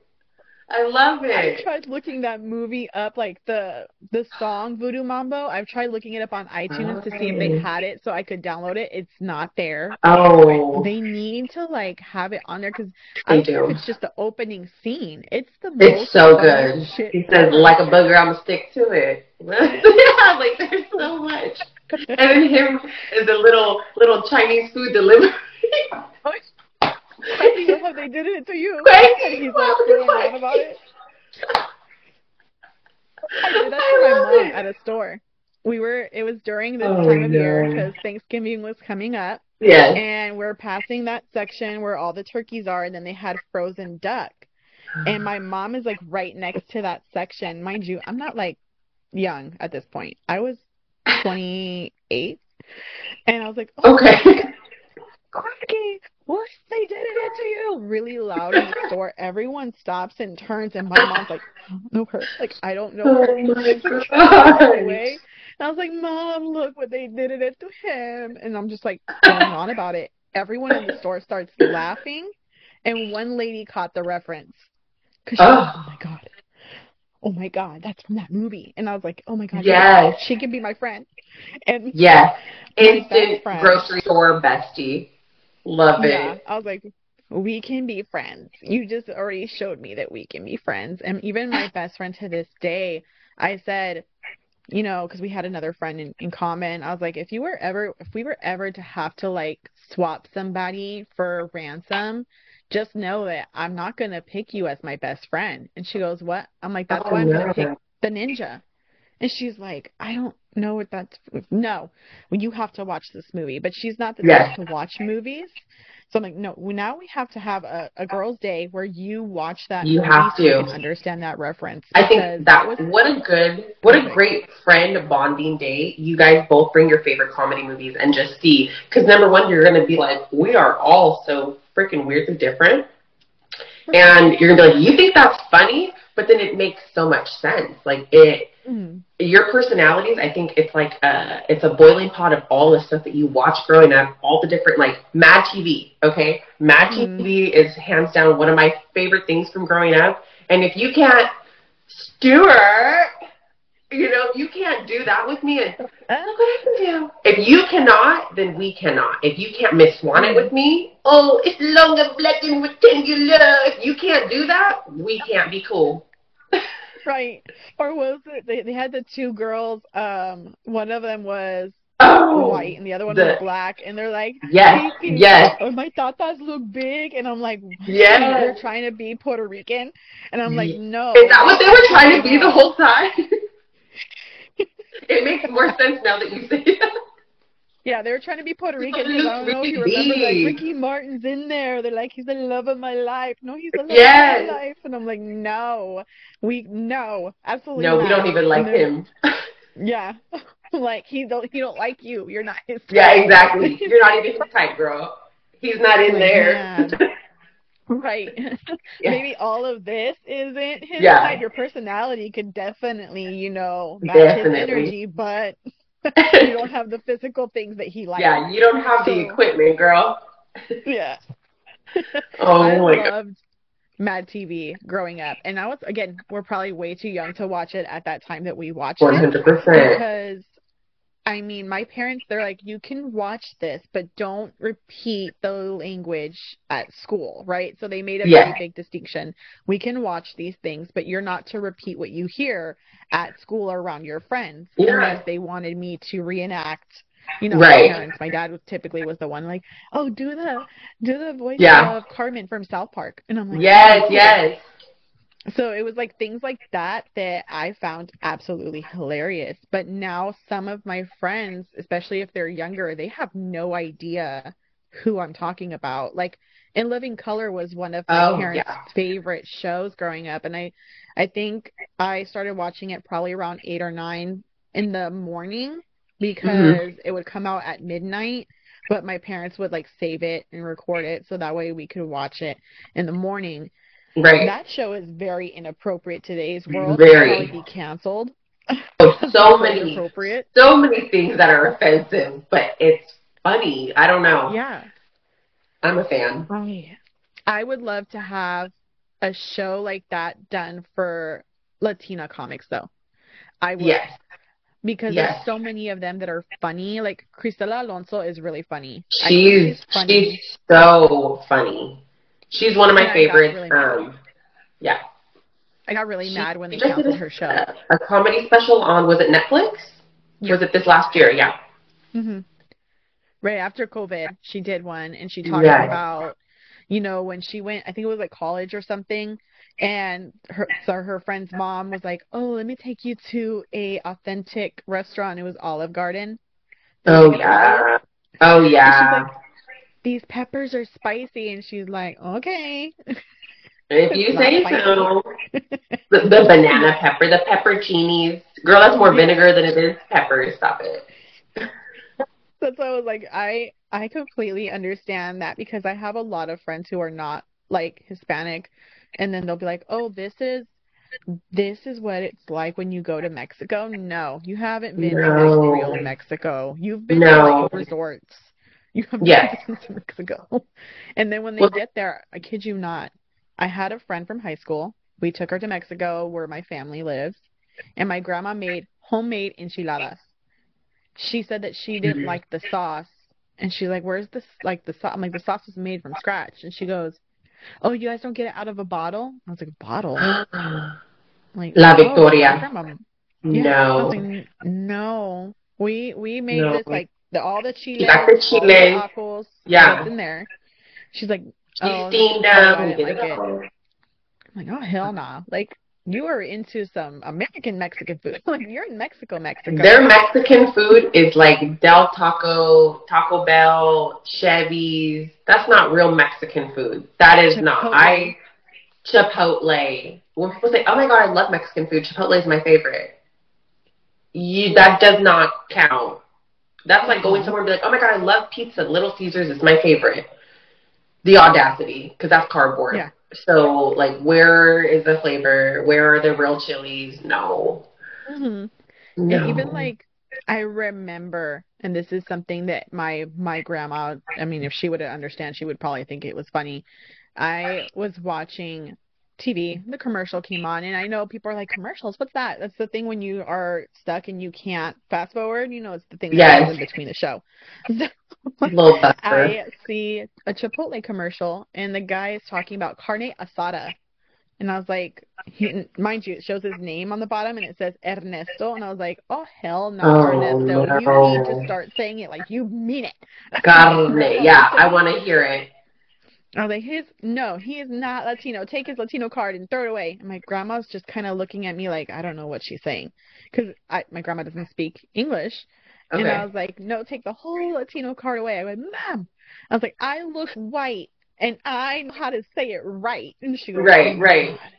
I love it. I tried looking that movie up, like the the song Voodoo Mambo. I've tried looking it up on iTunes to see if they oh. had it so I could download it. It's not there. Oh. They need to like have it on there because I don't if it's just the opening scene. It's the most It's so good. Shit. He says like a booger, I'm gonna stick to it. yeah, like there's so much. And then him is the little little Chinese food delivery. Oh, I know how they did it to you. Thank and he's like going on about it. I did that to my mom it. at a store. We were. It was during this oh, time of no. year because Thanksgiving was coming up. Yes. And we're passing that section where all the turkeys are, and then they had frozen duck. And my mom is like right next to that section. Mind you, I'm not like young at this point. I was 28, and I was like, oh, okay. Cracky, what? They did it to you! Really loud in the store. Everyone stops and turns, and my mom's like, no her. Like, I don't know her. Oh my God. Away. And I was like, Mom, look what they did it to him. And I'm just like going on about it. Everyone in the store starts laughing, and one lady caught the reference. Cause she oh. oh my God. Oh my God, that's from that movie. And I was like, oh my God, yes. she can be my friend. And yes, instant grocery store bestie. Love it. Yeah, I was like, we can be friends. You just already showed me that we can be friends. And even my best friend to this day, I said, you know, because we had another friend in, in common. I was like, if you were ever, if we were ever to have to like swap somebody for ransom, just know that I'm not going to pick you as my best friend. And she goes, what? I'm like, that's oh, why I'm going to pick the ninja. And she's like, I don't know what that's. No, well, you have to watch this movie. But she's not the type to watch movies. So I'm like, no. Now we have to have a, a girls' day where you watch that. You movie have so to understand that reference. I think that was what a good, what a great friend bonding day. You guys both bring your favorite comedy movies and just see. Because number one, you're gonna be like, we are all so freaking weirdly different, mm-hmm. and you're gonna be like, you think that's funny, but then it makes so much sense. Like it Mm. Your personalities, I think it's like a, it's a boiling pot of all the stuff that you watch growing up, all the different like Mad TV. Okay, Mad mm. TV is hands down one of my favorite things from growing up. And if you can't, Stuart, you know, if you can't do that with me, and look what I can do. If you cannot, then we cannot. If you can't Miss Swan it with me, oh, it's long and black and rectangular. If you can't do that, we can't be cool right. Or was it they, they had the two girls, um one of them was oh, white and the other one the- was black, and they're like, yes, "Hey, yes, oh, my tatas look big, and I'm like, yes. they're trying to be Puerto Rican, and I'm like, no. Is that what they were trying to be the whole time? it makes more sense now that you say that. Yeah, they were trying to be Puerto Rican I don't know if you remember, like. Ricky Martin's in there. They're like, he's the love of my life. No, he's the love Yes. of my life, and I'm like, no, we no, absolutely. No, we don't even like him. Yeah, like he don't he don't like you. You're not his. Yeah, exactly. You're not even his type, girl. He's not in there. Right. Yeah. Maybe all of this isn't his Yeah. type. Your personality could definitely, you know, match Definitely. his energy, but you don't have the physical things that he likes. yeah, you don't have the equipment, girl. Yeah. Oh I my god. loved Mad TV growing up, and I was again, we're probably way too young to watch it at that time that we watched One it hundred percent. because. I mean, my parents, they're like, you can watch this, but don't repeat the language at school, right? So they made a Yeah. very big distinction. We can watch these things, but you're not to repeat what you hear at school or around your friends Yeah. unless they wanted me to reenact. You know, Right. my parents. My dad was typically was the one like, oh, do the do the voice Yeah. of Cartman from South Park, and I'm like, Yes, "Oh." yes. So it was like things like that that I found absolutely hilarious. But now some of my friends, especially if they're younger, they have no idea who I'm talking about. Like In Living Color was one of my Oh, parents' yeah. favorite shows growing up, and I I think I started watching it probably around eight or nine in the morning because Mm-hmm. it would come out at midnight. But my parents would like save it and record it so that way we could watch it in the morning. Right. That show is very inappropriate today's world. Very. It'd be canceled. Oh, so many, inappropriate. so many things that are offensive, but it's funny. I don't know. Yeah. I'm a fan. I I would love to have a show like that done for Latina comics though. I would Yes. because Yes. there's so many of them that are funny. Like Cristela Alonzo is really funny. I She's funny. she's so funny. She's one of my Yeah, favorites. really um, yeah. I got really She- mad when they canceled her show. A, a comedy special on was it Netflix? Yeah. Was it this last year? Yeah. Mm-hmm. Right after COVID, she did one, and she talked Yes. about, you know, when she went, I think it was like college or something, and her so her friend's mom was like, "Oh, let me take you to a authentic restaurant." It was Olive Garden. Oh yeah. Oh yeah. These peppers are spicy, and she's like, "Okay." if you say so. The, the banana pepper, the pepperoncinis. Girl, that's more vinegar than it is pepper. Stop it. That's why I was like, I I completely understand that because I have a lot of friends who are not like Hispanic, and then they'll be like, "Oh, this is this is what it's like when you go to Mexico." No, you haven't been to No. like real Mexico. You've been No. to like resorts. You have Yes. been Mexico. And then when they Well- get there, I kid you not, I had a friend from high school. We took her to Mexico where my family lives, and my grandma made homemade enchiladas. She said that she didn't Mhm. like the sauce, and she's like, "Where's this? Like the sauce? I'm like, the sauce is made from scratch." And she goes, "Oh, you guys don't get it out of a bottle?" I was like, "Bottle?" Like, La "Oh, Victoria. grandma yeah. No. like, no. We we made No. this like the all the chiles, got the all the apples, Yeah. in there. She's like, She oh, steamed I them. didn't Get like it. I'm like, oh hell nah. Like you are into some American Mexican food. like you're in Mexico, Mexico. Their Mexican food is like Del Taco, Taco Bell, Chevy's. That's not real Mexican food. That is not. I Chipotle. When people say, "Oh my god, I love Mexican food," Chipotle is my favorite. You, that does not count. That's like going somewhere and be like, "Oh my god, I love pizza. Little Caesars is my favorite." The audacity, because that's cardboard. Yeah. So, like, where is the flavor? Where are the real chilies? No. hmm No. And even like I remember, and this is something that my my grandma, I mean, if she would understand, she would probably think it was funny. I was watching TV, mm-hmm. the commercial came on, and I know people are like, commercials, what's that? That's the thing when you are stuck and you can't fast forward, you know, it's the thing that Yes. happens in between the show. buster. I see a Chipotle commercial, and the guy is talking about carne asada. And I was like, he, mind you, it shows his name on the bottom and it says Ernesto. And I was like, oh, hell no, Oh, Ernesto. no. You need to start saying it like you mean it. Carne. Yeah, I want to hear it. I was like, his no, he is not Latino. Take his Latino card and throw it away. And my grandma's just kind of looking at me like I don't know what she's saying, because my grandma doesn't speak English. Okay. And I was like, no, take the whole Latino card away. I went, ma'am. I was like, I look white and I know how to say it right. And she goes, Right, "Oh right. God."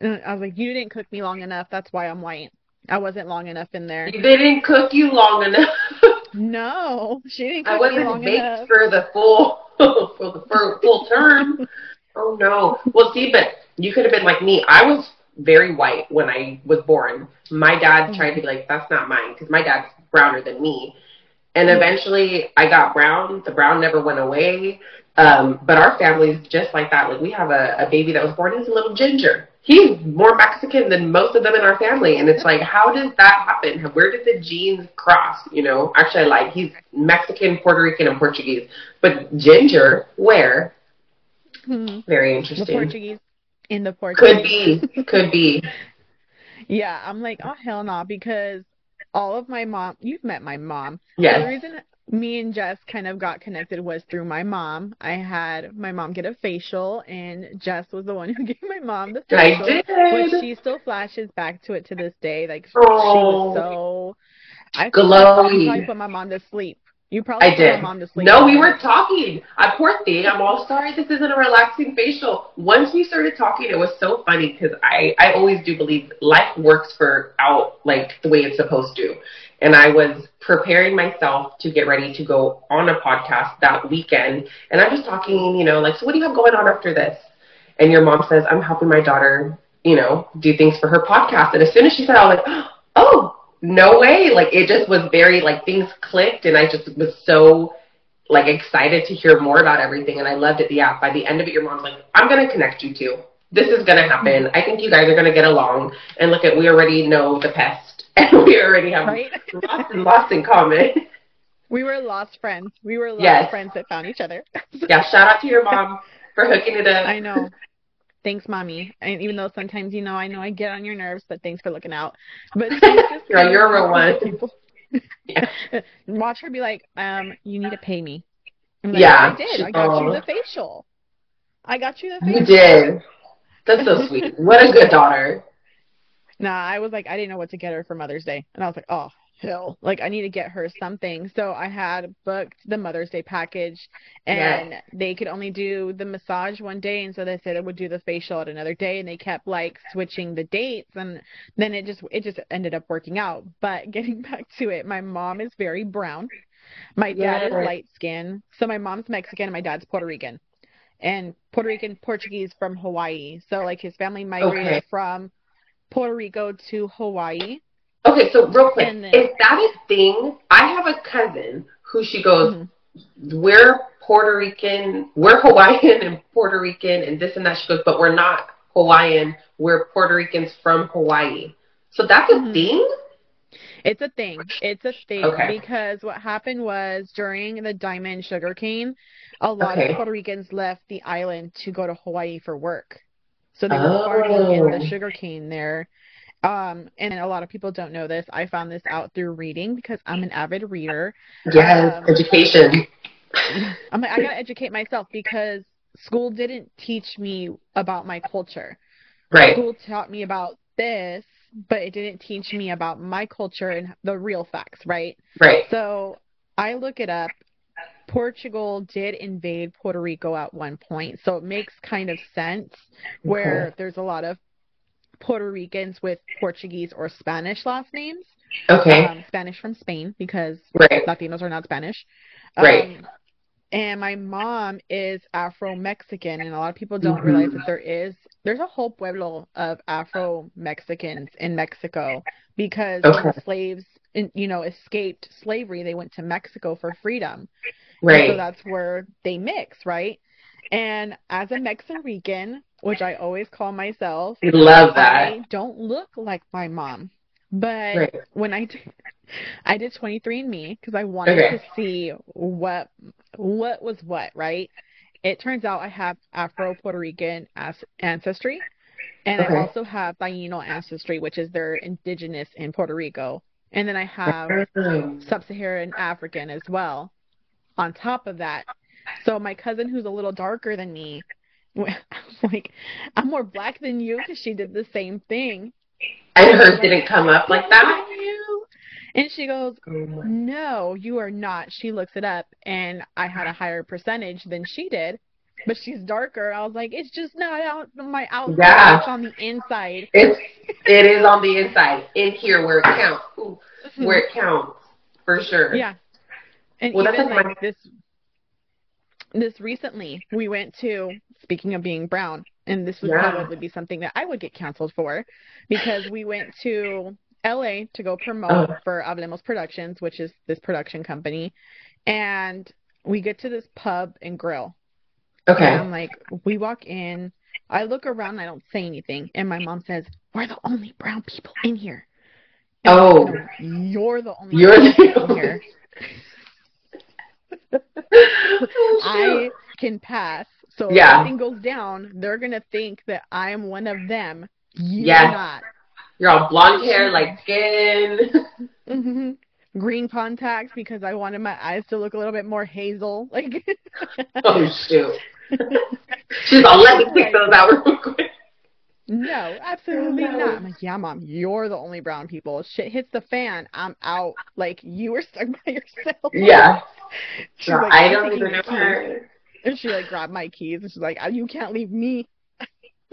And I was like, you didn't cook me long enough. That's why I'm white. I wasn't long enough in there. You didn't cook you long enough. No, she didn't I cook me I wasn't baked enough. for the full for the for full term. Oh no. Well, see, but you could have been like me. I was very white when I was born. My dad tried to be like, "That's not mine," because my dad's browner than me. And eventually, I got brown. The brown never went away. Um, but our family's just like that. Like we have a, a baby that was born. He's a little ginger. He's more Mexican than most of them in our family. And it's like, how does that happen? Where did the genes cross? You know, actually, I lied. He's Mexican, Puerto Rican, and Portuguese. But ginger, where? Hmm. Very The interesting. Portuguese in the Portuguese. Could be. Could be. Yeah, I'm like, oh hell no, because all of my mom, you've met my mom. The Yes. reason me and Jess kind of got connected was through my mom. I had my mom get a facial, and Jess was the one who gave my mom the I facial. did. But she still flashes back to it to this day. Like she Oh. was so. I Glowy. You probably put my mom to sleep. You probably I put did. my mom to sleep. No, we were talking. I poor thing. I'm all sorry. This isn't a relaxing facial. Once we started talking, it was so funny because I I always do believe life works for out like the way it's supposed to. And I was preparing myself to get ready to go on a podcast that weekend, and I'm just talking, you know, like, so what do you have going on after this? And your mom says, I'm helping my daughter, you know, do things for her podcast. And as soon as she said, I was like, oh, no way. Like it just was very like things clicked and I just was so like excited to hear more about everything and I loved it. Yeah. By the end of it, your mom's like, I'm gonna connect you two. This is gonna happen. I think you guys are gonna get along. And look at we already know the pest and we already have Right? lots and lots in common. We were lost friends. We were lost Yes. friends that found each other. Yeah, shout out to your mom for hooking it up. I know. Thanks, mommy. And even though sometimes, you know, I know I get on your nerves, but thanks for looking out. But Girl, you're a real one. People. Yeah. Watch her be like, um, you need to pay me. Like, Yeah. I did. I got you the facial. I got you the facial. You did. That's so sweet. What a good daughter. Nah, I was like, I didn't know what to get her for Mother's Day. And I was like, oh, hell. Like, I need to get her something. So I had booked the Mother's Day package, and they could only do the massage one day. And so they said it would do the facial at another day. And they kept like switching the dates. And then it just, it just ended up working out. But getting back to it, my mom is very brown. My dad is Yes. light skin. So my mom's Mexican and my dad's Puerto Rican. And Puerto Rican Portuguese from Hawaii. So like his family migrated Okay. from Puerto Rico to Hawaii. Okay, so real quick, then- is that a thing? I have a cousin who she goes, Mhm. we're Puerto Rican, we're Hawaiian and Puerto Rican and this and that. She goes, but we're not Hawaiian, we're Puerto Ricans from Hawaii. So that's a Mhm. thing? It's a thing. It's a thing Okay. because what happened was during the diamond sugarcane, a lot Okay. of Puerto Ricans left the island to go to Hawaii for work. So they were farming in Oh. the sugarcane there. Um, and a lot of people don't know this. I found this out through reading because I'm an avid reader. Yes, Um, education. I'm like, I gotta educate myself because school didn't teach me about my culture. Right. School taught me about this, but it didn't teach me about my culture and the real facts, right? Right. So I look it up. Portugal did invade Puerto Rico at one point, so it makes kind of sense where there's a lot of Puerto Ricans with Portuguese or Spanish last names. Okay. Um, Spanish from Spain because right. Latinos are not Spanish. Right. Um, and my mom is Afro Mexican, and a lot of people don't Mhm. realize that there is there's a whole pueblo of Afro Mexicans in Mexico because Okay. slaves, you know, escaped slavery. They went to Mexico for freedom. And so that's where they mix, right? And as a Mexican, which I always call myself, I love that. I don't look like my mom. But Right. when I did, I did 23andMe because I wanted Okay. to see what what was what, right? it turns out I have Afro Puerto Rican as- ancestry, and Okay. I also have Taino ancestry, which is their indigenous in Puerto Rico, and then I have Um, sub-Saharan African as well. On top of that, so my cousin who's a little darker than me, I was like, I'm more black than you because she did the same thing. and hers didn't come up like that. And she goes, Oh No, you are not. She looks it up, and I had a higher percentage than she did, but she's darker. I was like, It's just not out my outside. Yeah. It's on the inside. It's it is on the inside, in here where it counts, Ooh, where it counts for sure. Yeah. And Well, even like like this this recently we went to speaking of being brown, and this would Yeah. probably be something that I would get canceled for because we went to LA to go promote Oh. for Hablemos Productions, which is this production company, and we get to this pub and grill. Okay. And I'm like, we walk in, I look around, I don't say anything, and my mom says, "We're the only brown people in here." And Oh. you're the only You're brown the only- here. Oh, I can pass. So Yeah. if something goes down, they're gonna think that I am one of them. You're Yes. not. You're all blonde hair, light skin. hmm Green contacts because I wanted my eyes to look a little bit more hazel. Like Oh shoot. She's all let me take those out real quick. No, absolutely no. not. I'm like, yeah, mom, you're the only brown people. Shit hits the fan, I'm out. Like you were stuck by yourself. Yeah. She's Girl, like, I "I'm don't even know keys." her. And she like grabbed my keys and she's like, "Ah, you can't leave me. I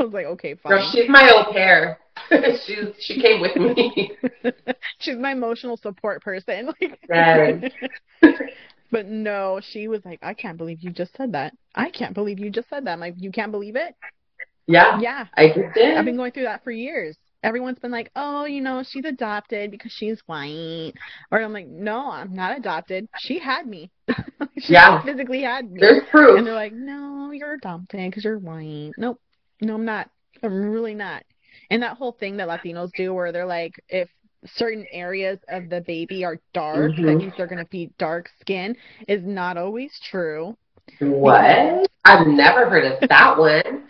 was like, okay, fine. Girl, she's my au pair. she, she came with me. She's my emotional support person. Like, Yes. but no, she was like, I can't believe you just said that. I can't believe you just said that. I'm like, you can't believe it? Yeah. Yeah, I did. I've been going through that for years. Everyone's been like, oh, you know, she's adopted because she's white. Or I'm like, no, I'm not adopted. She had me. she Yeah. physically had me. There's proof. And they're like, no, you're adopted because you're white. Nope. No, I'm not. I'm really not. And that whole thing that Latinos do where they're like, if certain areas of the baby are dark, that Mhm. means they're going to be dark skin is not always true. What? I've never heard of that one.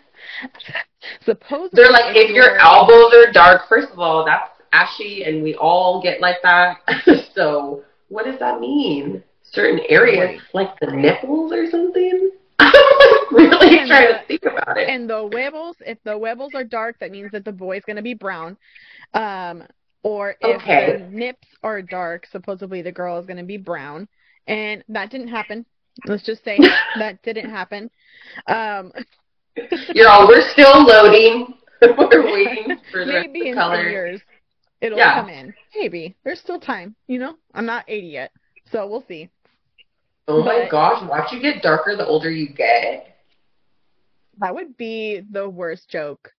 Supposedly, They're like, if your elbows are dark, first of all, that's ashy, and we all get like that. so, what does that mean? Certain areas, like the nipples or something? Really And trying the- to think about it. And the huevos, if the huevos are dark, that means that the boy's going to be brown. Um, or if Okay. the nips are dark, supposedly the girl is going to be brown. And that didn't happen. Let's just say that didn't happen. Um, You're all, we're still loading. we're waiting for the rest of maybe the in color. years it'll Yeah. come in. Maybe there's still time. You know, I'm not 80 yet, so we'll see. Oh my But- gosh, watch you get darker the older you get. That would be the worst joke.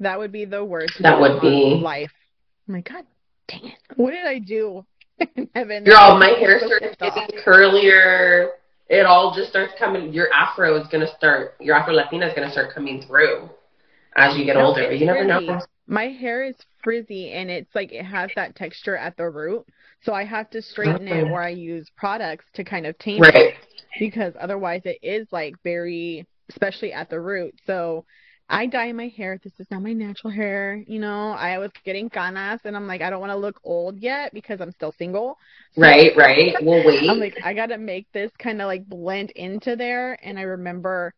That would be the worst. That joke would be. life. Oh I'm like, God dang it! What did I do? Heaven. You're all, my hair So starts pissed getting curlier. It all just starts coming. Your afro is gonna start. Your Afro Latina is gonna start coming through as you get No, older. You never frizzy. know. My hair is frizzy and it's like it has that texture at the root. So I have to straighten it or I use products to kind of tame it because otherwise it is like very, especially at the root. So I dye my hair. This is not my natural hair. You know, I was getting canas and I'm like, I don't want to look old yet because I'm still single. So Right. Right. We'll wait. I'm like, I gotta make this kind of like blend into there. And I remember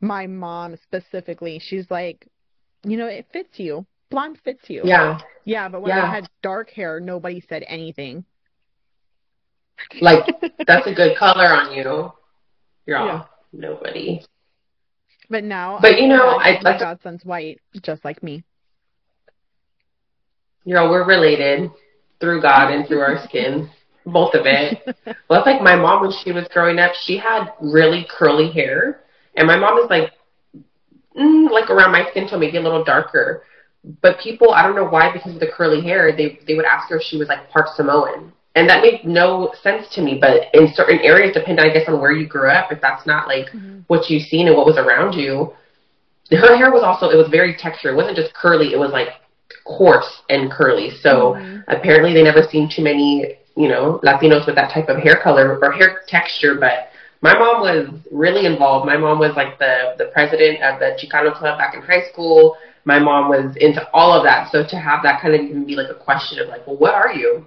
my mom specifically, she's like, you know, it fits you. Blonde fits you. yeah. Yeah, but when Yeah. I had dark hair, nobody said anything. Like that's a good color on you. You're all Yeah. nobody. But now, But, you know, I- my that's- godson's white, just like me. You're all we're related through God and through our skin. Both of it. Well, it's like my mom when she was growing up, she had really curly hair, and my mom is like, mm, like around my skin tone, maybe a little darker. But people, I don't know why, because of the curly hair, they they would ask her if she was like part Samoan, and that made no sense to me. But in certain areas, depending, I guess, on where you grew up, if that's not like Mhm. what you've seen and what was around you, her hair was also it was very textured. It wasn't just curly; it was like coarse and curly. So Mhm. apparently they never seen too many, you know, Latinos with that type of hair color or hair texture, but my mom was really involved. My mom was like the the president of the Chicano club back in high school. My mom was into all of that. So to have that kind of even be like a question of like, well, what are you?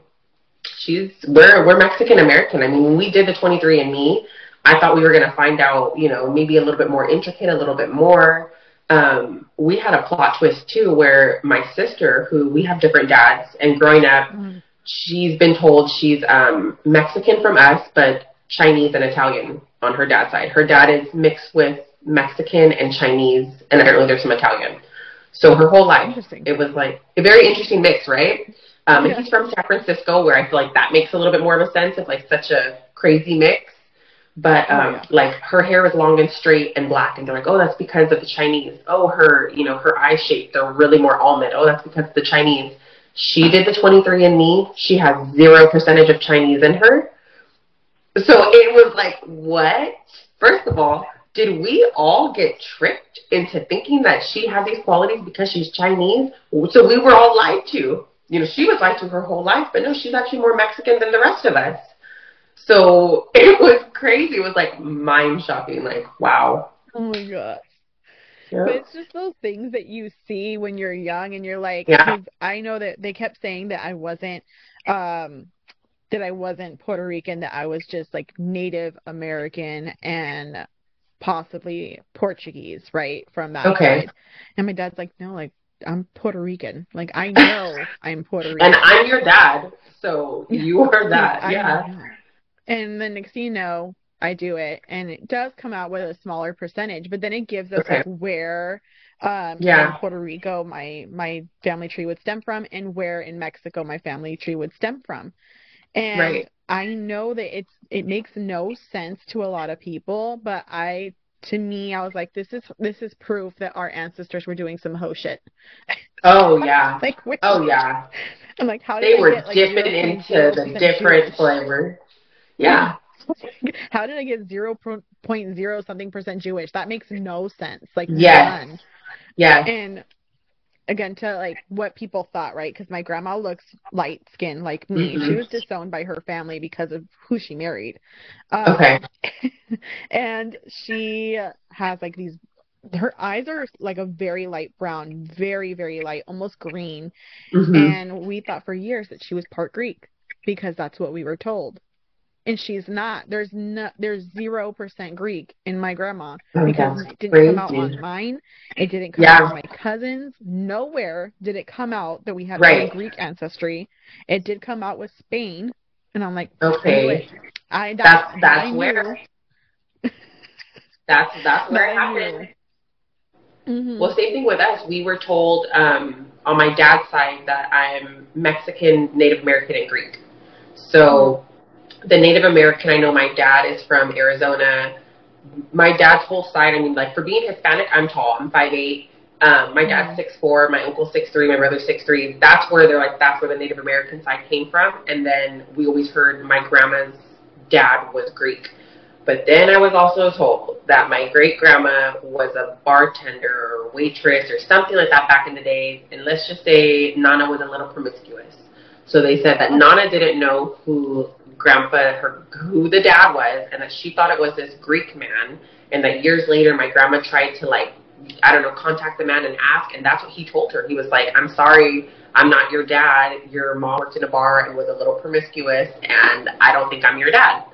She's we're we're Mexican American. I mean, when we did the 23andMe, I thought we were going to find out, you know, maybe a little bit more intricate, a little bit more. Um, we had a plot twist too, where my sister, who we have different dads, and growing up, mm. she's been told she's um, Mexican from us, but Chinese and Italian on her dad's side. Her dad is mixed with Mexican and Chinese, and apparently there's some Italian. So her whole life, it was like a very interesting mix, right? Um, yeah. He's from San Francisco, where I feel like that makes a little bit more of a sense of like such a crazy mix. But oh, um, oh, yeah. like her hair is long and straight and black, and they're like, oh, that's because of the Chinese. Oh, her, you know, her eye shape, they're really more almond. Oh, that's because of the Chinese. She did the 23andMe. She has zero percentage of Chinese in her. So it was like, what? First of all, did we all get tricked into thinking that she had these qualities because she's Chinese? So we were all lied to. You know, she was lied to her whole life, but no, she's actually more Mexican than the rest of us. So it was crazy. It was like mind shocking. Like, wow. Oh my god. But it's just those things that you see when you're young and you're like, yeah. I know that they kept saying that I wasn't, um, that I wasn't Puerto Rican, that I was just like Native American and possibly Portuguese, right? From that okay. side. And my dad's like, no, like I'm Puerto Rican. Like I know I'm Puerto Rican. And I'm your dad, so you are that. yeah. And then next thing you know, I do it, and it does come out with a smaller percentage, but then it gives us okay. like where um yeah. in Puerto Rico my my family tree would stem from and where in Mexico my family tree would stem from. And right. I know that it's it makes no sense to a lot of people, but I to me I was like this is this is proof that our ancestors were doing some ho shit. Oh yeah. like oh yeah. I'm like how did they were get, like, dipping into the different Jewish? flavor. Yeah. How did I get zero point zero something percent Jewish? That makes no sense. Like yes. none. Yeah. And again to like what people thought, right? Because my grandma looks light skinned like me. Mm-hmm. She was disowned by her family because of who she married. Um, okay. and she has like these. Her eyes are like a very light brown, very very light, almost green. Mm-hmm. And we thought for years that she was part Greek because that's what we were told and she's not. There's no, there's zero percent Greek in my grandma oh, because it didn't crazy. come out on mine. It didn't come yeah. out on my cousins. Nowhere did it come out that we had right. Greek ancestry. It did come out with Spain, and I'm like, okay, I, that's that's, that's I where. that's that's where it happened. Mm-hmm. Well, same thing with us. We were told um, on my dad's side that I'm Mexican, Native American, and Greek. So. Mm-hmm the Native American, I know my dad is from Arizona. My dad's whole side, I mean, like for being Hispanic, I'm tall. I'm five eight. Um, my dad's mm-hmm. six four, my uncle's six three, my brother's six three. That's where they're like that's where the Native American side came from. And then we always heard my grandma's dad was Greek. But then I was also told that my great grandma was a bartender or waitress or something like that back in the day. And let's just say Nana was a little promiscuous. So they said that Nana didn't know who grandpa her who the dad was and that she thought it was this Greek man and that years later my grandma tried to like I don't know, contact the man and ask and that's what he told her. He was like, I'm sorry, I'm not your dad. Your mom worked in a bar and was a little promiscuous and I don't think I'm your dad.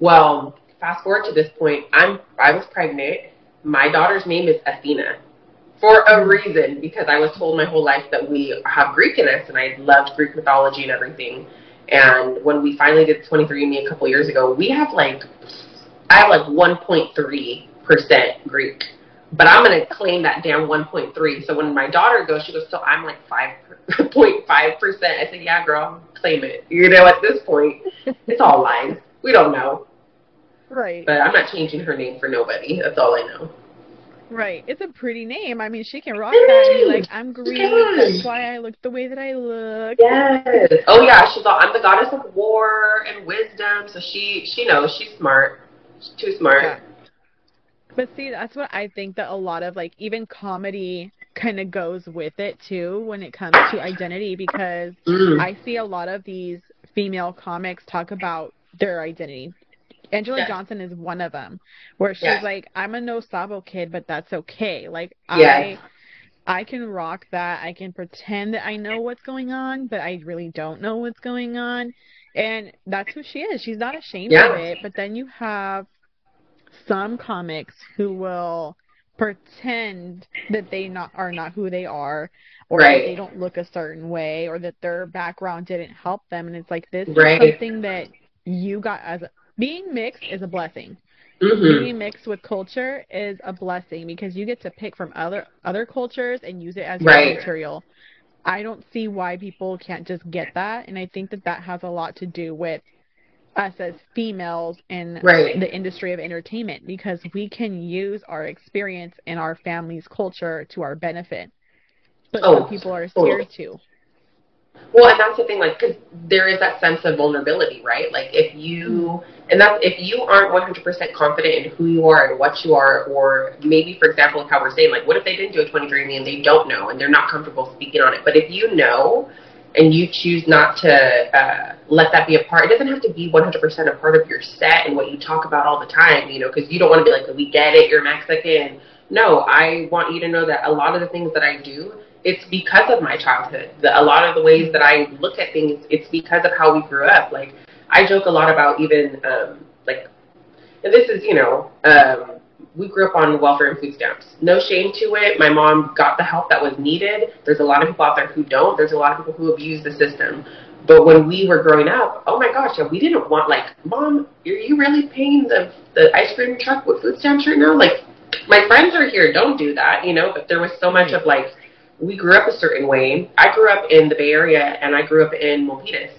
Well, fast forward to this point, I'm I was pregnant. My daughter's name is Athena for a reason because I was told my whole life that we have Greek in us and I loved Greek mythology and everything. And when we finally did 23andMe a couple years ago, we have like, I have like 1.3% Greek. But I'm going to claim that damn 1.3. So when my daughter goes, she goes, so I'm like 5.5%. I said, yeah, girl, claim it. You know, at this point, it's all lies. We don't know. Right. But I'm not changing her name for nobody. That's all I know. Right. It's a pretty name. I mean, she can rock that and be like, I'm Greek. That's why I look the way that I look. Yes. Oh yeah. She's all, I'm the goddess of war and wisdom. So she she knows. She's smart. She's too smart. Yeah. But see, that's what I think that a lot of like even comedy kind of goes with it too when it comes to identity because mm. I see a lot of these female comics talk about their identity Angelah Yes. Johnson is one of them, where she's Yes. like, "I'm a no sabo kid, but that's okay. Like Yes. I, I can rock that. I can pretend that I know what's going on, but I really don't know what's going on." And that's who she is. She's not ashamed Yeah. of it. But then you have some comics who will pretend that they not are not who they are or Right. that they don't look a certain way or that their background didn't help them and it's like this Right. is something that you got as a, being mixed is a blessing. Hmm being mixed with culture is a blessing because you get to pick from other other cultures and use it as your Right. material. I don't see why people can't just get that and i think that that has a lot to do with us as females in Right. the industry of entertainment because we can use our experience and our family's culture to our benefit. But Oh, some people are scared to Well, and that's the thing, like, because there is that sense of vulnerability, right? Like, if you, and that's, if you aren't 100% confident in who you are and what you are, or maybe, for example, like how we're saying, like, what if they didn't do a 23andMe and they don't know and they're not comfortable speaking on it? But if you know and you choose not to uh, let that be a part, it doesn't have to be 100% a part of your set and what you talk about all the time, you know, because you don't want to be like, we get it, you're Mexican. No, I want you to know that a lot of the things that I do, it's because of my childhood. The, a lot of the ways that I look at things, it's because of how we grew up. Like, I joke a lot about even, um, like, and this is, you know, um, we grew up on welfare and food stamps. No shame to it. My mom got the help that was needed. There's a lot of people out there who don't. There's a lot of people who abuse the system. But when we were growing up, oh my gosh, yeah, we didn't want like, mom, are you really paying the the ice cream truck with food stamps right now? Like, my friends are here. Don't do that, you know. But there was so much of like, we grew up a certain way. I grew up in the Bay Area, and I grew up in Milpitas.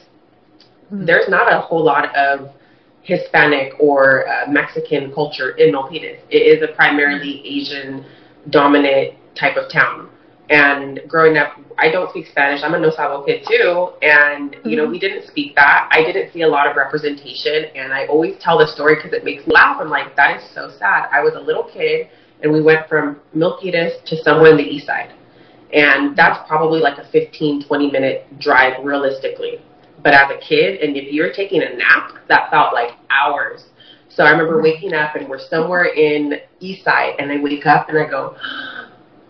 Mhm. There's not a whole lot of Hispanic or uh, Mexican culture in Milpitas. It is a primarily Asian dominant type of town. And growing up, I don't speak Spanish. I'm a No Sabo kid too. And, you know, we didn't speak that. I didn't see a lot of representation. And I always tell the story because it makes me laugh. I'm like, that is so sad. I was a little kid and we went from Milpitas to somewhere in the east side. And that's probably like a 15, 20 minute drive realistically. But as a kid, and if you're taking a nap, that felt like hours. So I remember waking up and we're somewhere in East Side, and I wake up and I go,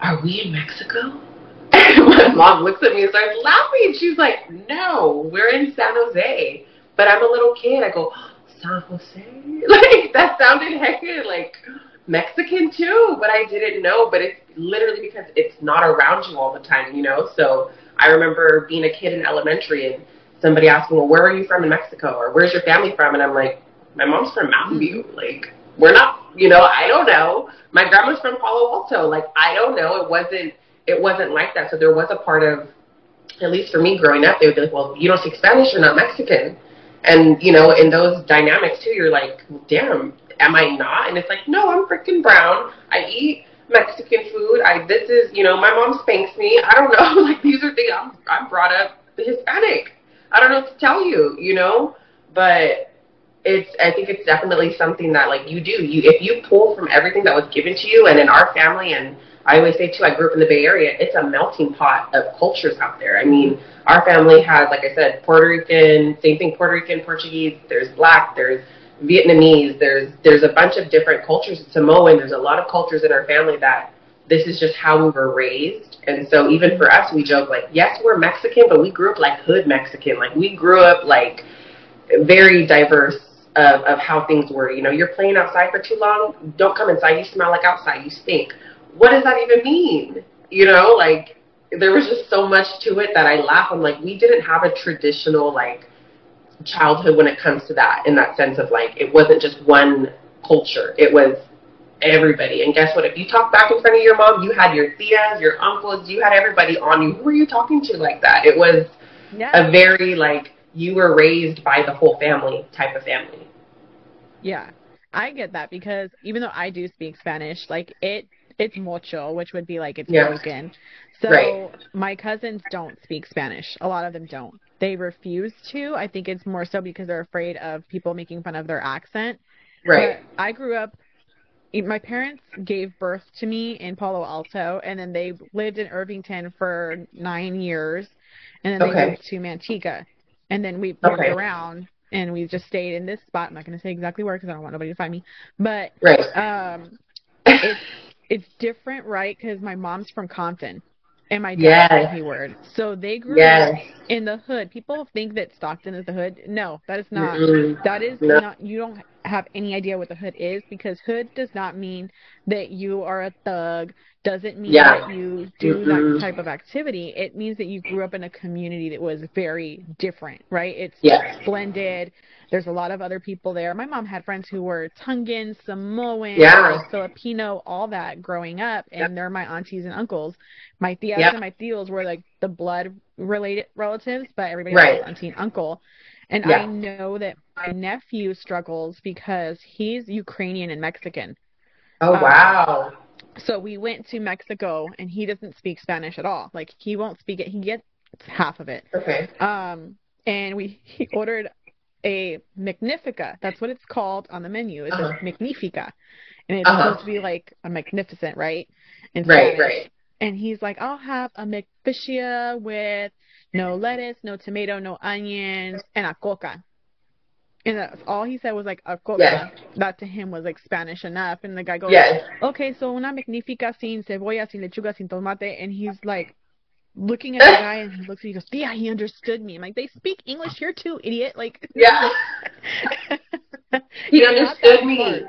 "Are we in Mexico?" And my mom looks at me and starts laughing. She's like, "No, we're in San Jose." But I'm a little kid. I go, "San Jose?" Like that sounded heckin' like Mexican too, but I didn't know. But it's literally because it's not around you all the time, you know. So I remember being a kid in elementary and somebody asking, "Well, where are you from in Mexico?" or "Where's your family from?" and I'm like, "My mom's from Mountain View." Mm-hmm. Like, we're not, you know, I don't know. My grandma's from Palo Alto. Like, I don't know. It wasn't, it wasn't like that. So there was a part of, at least for me growing up, they would be like, "Well, you don't speak Spanish, you're not Mexican." And you know, in those dynamics too, you're like, "Damn, am I not?" And it's like, "No, I'm freaking brown. I eat." Mexican food. I this is you know my mom spanks me. I don't know like these are things I'm I'm brought up Hispanic. I don't know what to tell you, you know, but it's I think it's definitely something that like you do. You if you pull from everything that was given to you, and in our family, and I always say too, I grew up in the Bay Area. It's a melting pot of cultures out there. I mean, our family has, like I said, Puerto Rican, same thing, Puerto Rican, Portuguese. There's Black. There's Vietnamese. There's there's a bunch of different cultures. Samoan. There's a lot of cultures in our family that this is just how we were raised. And so even for us, we joke like, yes, we're Mexican, but we grew up like hood Mexican. Like we grew up like very diverse of, of how things were. You know, you're playing outside for too long, don't come inside, you smell like outside, you stink. What does that even mean? You know, like there was just so much to it that I laugh. I'm like, we didn't have a traditional like childhood when it comes to that in that sense of like it wasn't just one culture. It was everybody. And guess what? If you talk back in front of your mom, you had your tias, your uncles, you had everybody on you. Who were you talking to like that? It was a very like you were raised by the whole family type of family. Yeah, I get that because even though I do speak Spanish, like it, it's mocho, which would be like it's Yeah. broken. So Right. my cousins don't speak Spanish. A lot of them don't. They refuse to. I think it's more so because they're afraid of people making fun of their accent. Right. But I grew up. My parents gave birth to me in Palo Alto, and then they lived in Irvington for nine years, and then they Okay. moved to Manteca, and then we moved Okay. around and we just stayed in this spot. I'm not going to say exactly where because I don't want nobody to find me. But right. um, it's it's different, right? Because my mom's from Compton. And my dad yes. from Hayward. So they grew yes. up in the hood. People think that Stockton is the hood. No, that is not. Mm-hmm. That is no. not. You don't have any idea what the hood is because hood does not mean that you are a thug doesn't mean yeah. that you do mm-hmm. that type of activity. It means that you grew up in a community that was very different, right? It's yes. blended. There's a lot of other people there. My mom had friends who were Tongan, Samoan, yeah. Filipino, all that growing up, and yep. they're my aunties and uncles. My tias yep. and my tios were like the blood related relatives, but everybody right. else auntie and uncle. And yeah. I know that my nephew struggles because he's Ukrainian and Mexican. Oh um, wow. So we went to Mexico and he doesn't speak Spanish at all. Like he won't speak it. He gets half of it. Okay. Um and we he ordered a Magnifica. That's what it's called on the menu. It's uh-huh. a Magnifica. And it's uh-huh. supposed to be like a magnificent, right? In right, Spanish. right. And he's like, I'll have a McFishia with no lettuce, no tomato, no onions, and a coca. And that's all he said was like a coca. Yes. That to him was like Spanish enough. And the guy goes, yes. okay, so una magnífica sin cebolla, sin lechuga, sin tomate. And he's like looking at the guy and he looks at me, he goes, yeah, he understood me. I'm like, they speak English here too, idiot. Like, yeah. he understood me.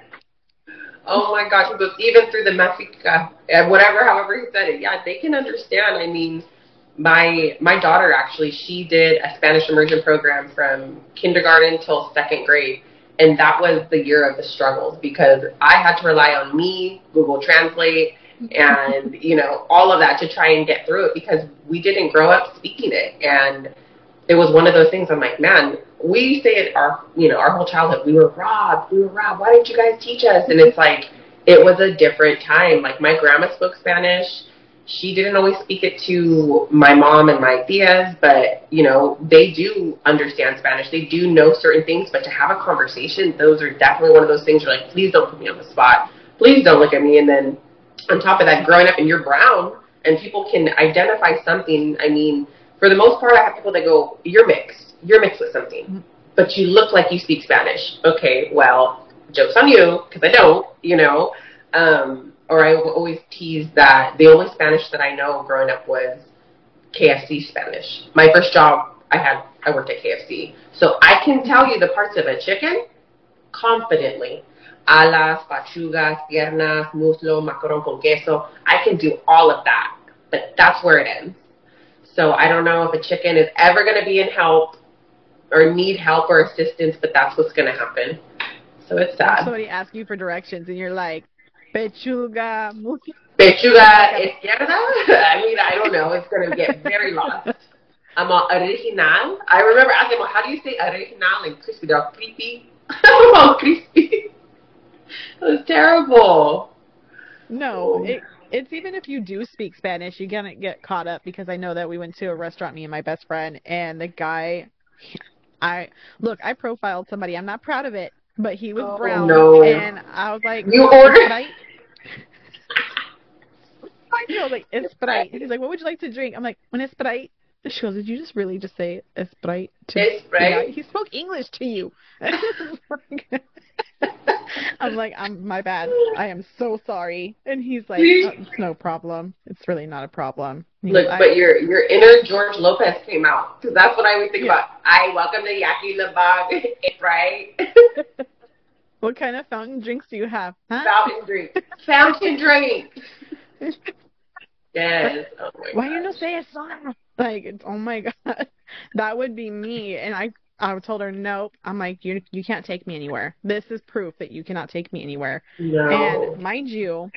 Oh my gosh, even through the Mexica, and whatever, however he said it. Yeah, they can understand. I mean, my my daughter actually she did a Spanish immersion program from kindergarten till second grade, and that was the year of the struggles because I had to rely on me, Google Translate, and you know all of that to try and get through it because we didn't grow up speaking it, and it was one of those things. I'm like, man, we say it our you know our whole childhood we were robbed, we were robbed. Why didn't you guys teach us? And it's like it was a different time. Like my grandma spoke Spanish she didn't always speak it to my mom and my tias, but you know they do understand Spanish. They do know certain things, but to have a conversation, those are definitely one of those things. You're like, please don't put me on the spot. Please don't look at me. And then on top of that, growing up and you're brown, and people can identify something. I mean, for the most part, I have people that go, "You're mixed. You're mixed with something, but you look like you speak Spanish." Okay, well, jokes on you because I don't. You know. Um, or I always tease that the only Spanish that I know growing up was KFC Spanish. My first job I had, I worked at KFC. So I can tell you the parts of a chicken confidently. Alas, pechugas, piernas, muslo, macaron con queso. I can do all of that, but that's where it ends. So I don't know if a chicken is ever going to be in help or need help or assistance, but that's what's going to happen. So it's sad. Somebody asks you for directions, and you're like, Pechuga. Pechuga izquierda? I mean, I don't know. It's going to get very lost. I'm on original. I remember asking him, how do you say original and crispy? They're all creepy. oh, crispy. It was terrible. No, oh. it, it's even if you do speak Spanish, you're going to get caught up because I know that we went to a restaurant, me and my best friend, and the guy, I, look, I profiled somebody. I'm not proud of it, but he was oh, brown. No. And I was like, You ordered? I know, like it's Sprite. He's like, "What would you like to drink?" I'm like, "When it's Sprite." She goes, "Did you just really just say Sprite to Sprite? He spoke English to you." I'm like, "I'm my bad. I am so sorry." And he's like, oh, "It's no problem. It's really not a problem." Look, goes, but your your inner George Lopez came out because that's what I would think yeah. about. I welcome to Yaqui Labag, right? what kind of fountain drinks do you have? Huh? Fountain drink. Fountain drink. Yes. Oh Why you not say a song? Like, it's, oh my god, that would be me. And I, I told her, nope. I'm like, you, you can't take me anywhere. This is proof that you cannot take me anywhere. No. And mind you,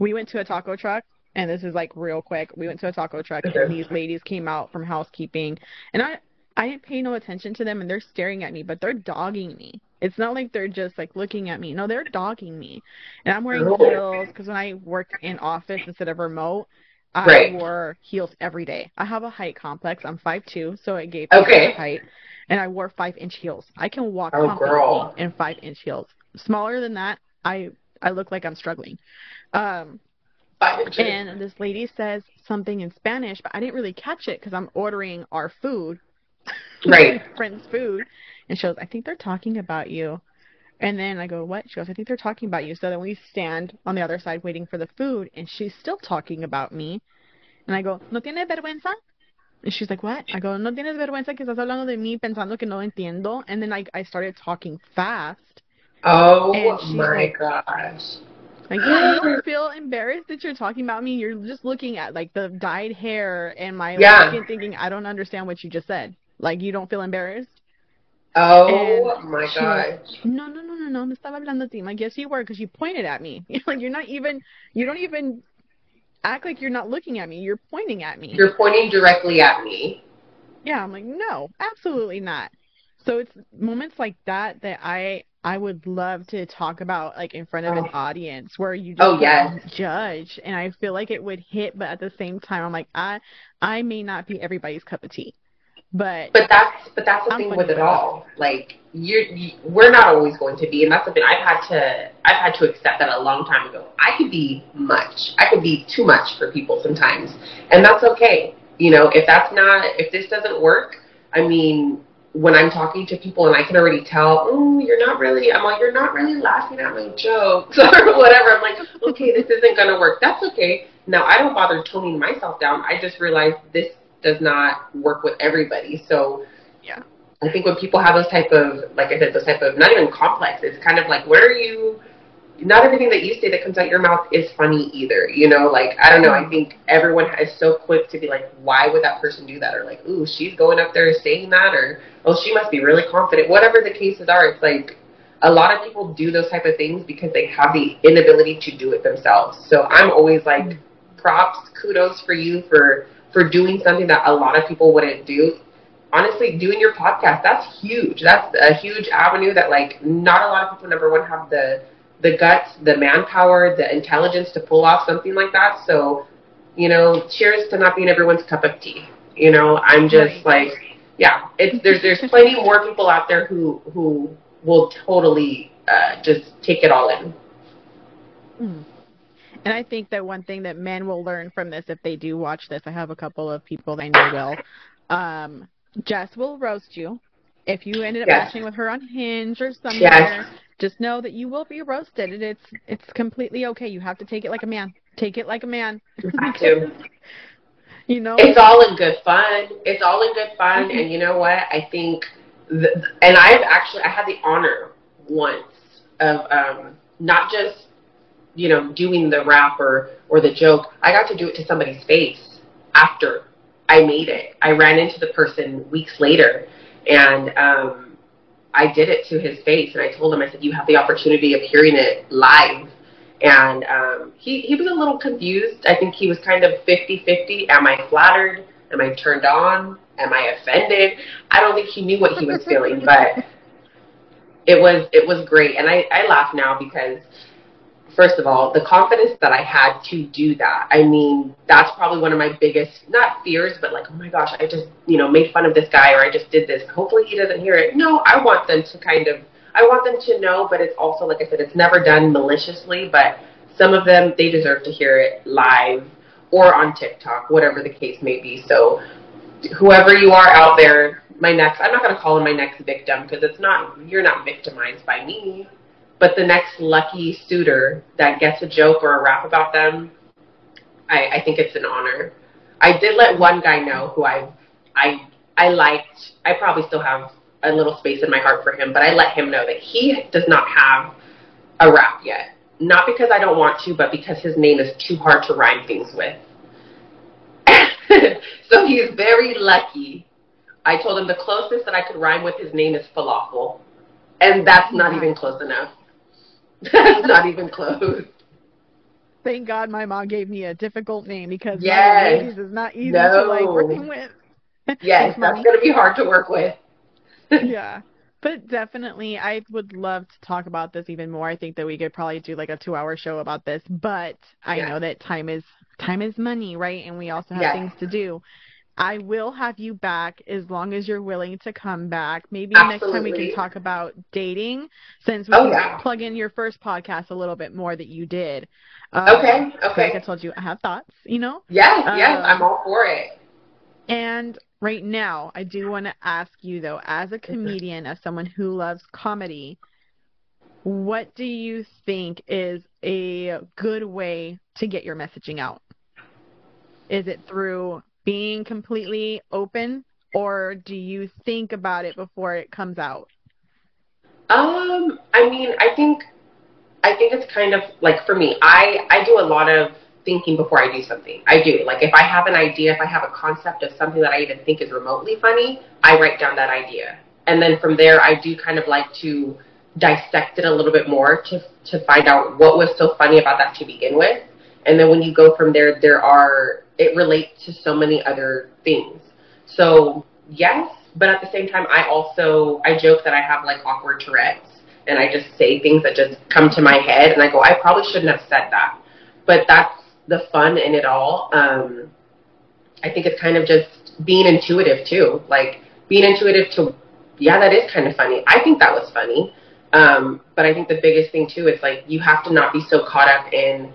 we went to a taco truck, and this is like real quick. We went to a taco truck, and these ladies came out from housekeeping, and I, I didn't pay no attention to them, and they're staring at me, but they're dogging me. It's not like they're just like looking at me. No, they're dogging me. And I'm wearing heels because when I worked in office instead of remote, I right. wore heels every day. I have a height complex. I'm five two, so it gave me okay. height. And I wore five inch heels. I can walk oh, girl. in five inch heels. Smaller than that, I I look like I'm struggling. Um. And this lady says something in Spanish, but I didn't really catch it because I'm ordering our food, right? friend's food. And she goes, I think they're talking about you. And then I go, what? She goes, I think they're talking about you. So then we stand on the other side waiting for the food, and she's still talking about me. And I go, ¿no tienes vergüenza? And she's like, what? I go, ¿no tienes vergüenza que estás hablando de mí pensando que no entiendo? And then I, I started talking fast. Oh my like, gosh. Like, you don't feel embarrassed that you're talking about me. You're just looking at like the dyed hair and my yeah. and thinking, I don't understand what you just said. Like, you don't feel embarrassed. Oh and my god. No, no, no, no, no. Me estaba hablando a ti. Like, yes, you were because you pointed at me. like, you're not even. You don't even act like you're not looking at me. You're pointing at me. You're pointing directly at me. Yeah, I'm like, no, absolutely not. So it's moments like that that I I would love to talk about like in front of an oh. audience where you oh, just oh, yes. judge and I feel like it would hit but at the same time I'm like I I may not be everybody's cup of tea. But but that's but that's the I'm thing with it all. Like you're you, we're not always going to be, and that's something I've had to I've had to accept that a long time ago. I could be much. I could be too much for people sometimes, and that's okay. You know, if that's not if this doesn't work, I mean, when I'm talking to people and I can already tell, oh, you're not really. I'm like, you're not really laughing at my jokes or whatever. I'm like, okay, this isn't gonna work. That's okay. Now I don't bother toning myself down. I just realize this does not work with everybody. So yeah, I think when people have those type of, like I said, those type of not even complex. It's kind of like where are you? Not everything that you say that comes out your mouth is funny either. You know, like I don't know. I think everyone is so quick to be like, why would that person do that? Or like, ooh, she's going up there saying that, or oh, she must be really confident. Whatever the cases are, it's like a lot of people do those type of things because they have the inability to do it themselves. So I'm always like, mm-hmm. props, kudos for you for for doing something that a lot of people wouldn't do. Honestly, doing your podcast, that's huge. That's a huge avenue that like not a lot of people number one have the the guts, the manpower, the intelligence to pull off something like that. So, you know, cheers to not being everyone's cup of tea. You know, I'm just like yeah, it's there's there's plenty more people out there who who will totally uh, just take it all in. Mm. And I think that one thing that men will learn from this if they do watch this, I have a couple of people that I know will. Um, Jess will roast you. If you ended up yes. matching with her on Hinge or somewhere, yes. just know that you will be roasted and it's it's completely okay. You have to take it like a man. Take it like a man. You have to. you know It's all in good fun. It's all in good fun mm-hmm. and you know what? I think the, and I've actually I had the honor once of um not just you know, doing the rap or, or the joke, I got to do it to somebody's face after I made it. I ran into the person weeks later and um, I did it to his face and I told him, I said, you have the opportunity of hearing it live. And um, he, he was a little confused. I think he was kind of 50-50. Am I flattered? Am I turned on? Am I offended? I don't think he knew what he was feeling, but it was it was great. And I, I laugh now because first of all, the confidence that I had to do that. I mean, that's probably one of my biggest, not fears, but like, oh my gosh, I just, you know, made fun of this guy or I just did this. Hopefully he doesn't hear it. No, I want them to kind of, I want them to know, but it's also, like I said, it's never done maliciously, but some of them, they deserve to hear it live or on TikTok, whatever the case may be. So whoever you are out there, my next, I'm not going to call him my next victim because it's not, you're not victimized by me but the next lucky suitor that gets a joke or a rap about them, I, I think it's an honor. I did let one guy know who I I I liked. I probably still have a little space in my heart for him, but I let him know that he does not have a rap yet. Not because I don't want to, but because his name is too hard to rhyme things with. so he's very lucky. I told him the closest that I could rhyme with his name is falafel. And that's not even close enough. not even close. Thank God my mom gave me a difficult name because yes. ladies is not easy no. to like working with. yes, that's going to be hard to work with. yeah. But definitely, I would love to talk about this even more. I think that we could probably do like a two-hour show about this. But I yeah. know that time is time is money, right? And we also have things to do. I will have you back as long as you're willing to come back. Maybe Absolutely. next time we can talk about dating since we oh, yeah. plug in your first podcast a little bit more that you did. Um, okay, okay. Like I told you, I have thoughts, you know? Yes, yes, um, I'm all for it. And right now, I do want to ask you though, as a comedian, as someone who loves comedy, what do you think is a good way to get your messaging out? Is it through being completely open or do you think about it before it comes out? Um, I mean, I think I think it's kind of like for me, I I do a lot of thinking before I do something. I do. Like if I have an idea, if I have a concept of something that I even think is remotely funny, I write down that idea. And then from there I do kind of like to dissect it a little bit more to to find out what was so funny about that to begin with. And then when you go from there there are it relates to so many other things. So, yes, but at the same time I also I joke that I have like awkward Tourette's and I just say things that just come to my head and I go I probably shouldn't have said that. But that's the fun in it all. Um, I think it's kind of just being intuitive too, like being intuitive to, yeah, that is kind of funny. I think that was funny. Um, but I think the biggest thing too is like you have to not be so caught up in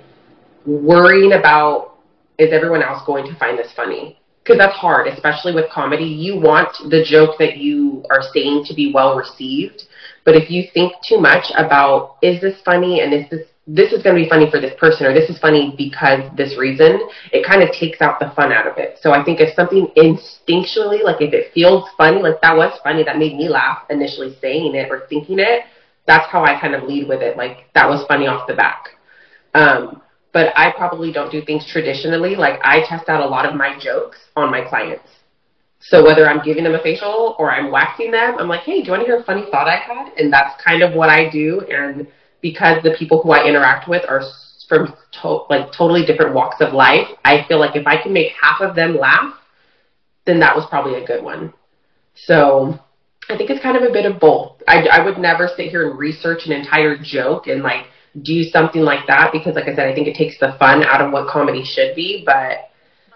worrying about is everyone else going to find this funny? Because that's hard, especially with comedy. You want the joke that you are saying to be well received, but if you think too much about is this funny and is this this is going to be funny for this person or this is funny because this reason, it kind of takes out the fun out of it. So I think if something instinctually, like if it feels funny, like that was funny, that made me laugh initially saying it or thinking it, that's how I kind of lead with it. Like that was funny off the back. Um, but I probably don't do things traditionally. Like I test out a lot of my jokes on my clients. So whether I'm giving them a facial or I'm waxing them, I'm like, hey, do you want to hear a funny thought I had? And that's kind of what I do. And because the people who I interact with are from to- like totally different walks of life, I feel like if I can make half of them laugh, then that was probably a good one. So I think it's kind of a bit of both. I, I would never sit here and research an entire joke and like do something like that because, like I said, I think it takes the fun out of what comedy should be. But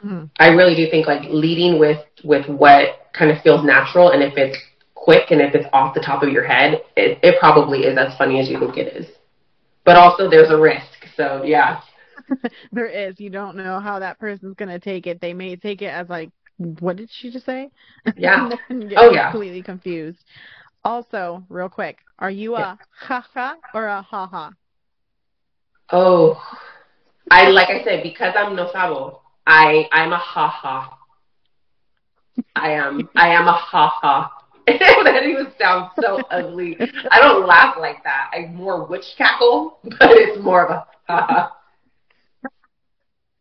mm-hmm. I really do think like leading with with what kind of feels natural, and if it's quick and if it's off the top of your head, it, it probably is as funny as you think it is. But also, there's a risk. So yeah. there is. You don't know how that person's gonna take it. They may take it as like, what did she just say? Yeah. oh yeah. Completely confused. Also, real quick, are you a ha ha or a ha ha? Oh, I like I said because I'm no sabo. I I'm a ha ha. I am I am a ha ha. that even sounds so ugly. I don't laugh like that. I more witch cackle, but it's more of a ha ha.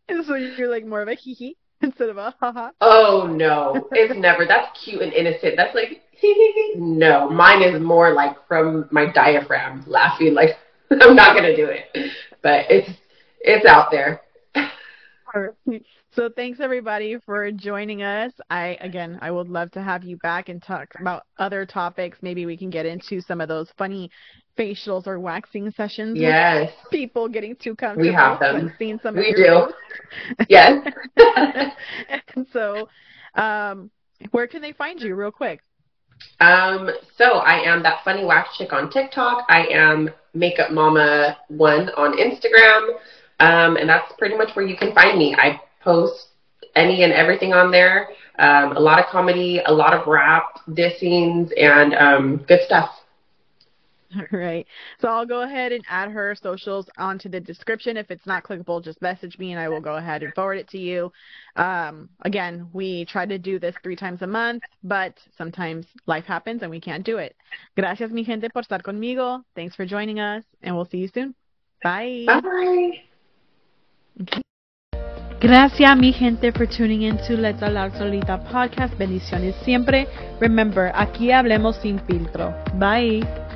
And so you're like more of a hee hee instead of a ha ha. Oh no, it's never. That's cute and innocent. That's like hee hee hee. No, mine is more like from my diaphragm laughing. Like I'm not gonna do it, but it's it's out there. So thanks everybody for joining us. I again, I would love to have you back and talk about other topics. Maybe we can get into some of those funny facials or waxing sessions. Yes. people getting too comfortable. We have them. Seen some. We do. yes. and so, um, where can they find you, real quick? Um, so I am that funny wax chick on TikTok. I am Makeup Mama One on Instagram. Um, and that's pretty much where you can find me. I post any and everything on there. Um, a lot of comedy, a lot of rap, dissings, and um, good stuff. All right. So I'll go ahead and add her socials onto the description. If it's not clickable, just message me and I will go ahead and forward it to you. Um, again, we try to do this three times a month, but sometimes life happens and we can't do it. Gracias, mi gente, por estar conmigo. Thanks for joining us, and we'll see you soon. Bye. Bye. Okay. Gracias, mi gente, for tuning in to Let's Hablar Solita podcast. Bendiciones siempre. Remember, aquí hablemos sin filtro. Bye.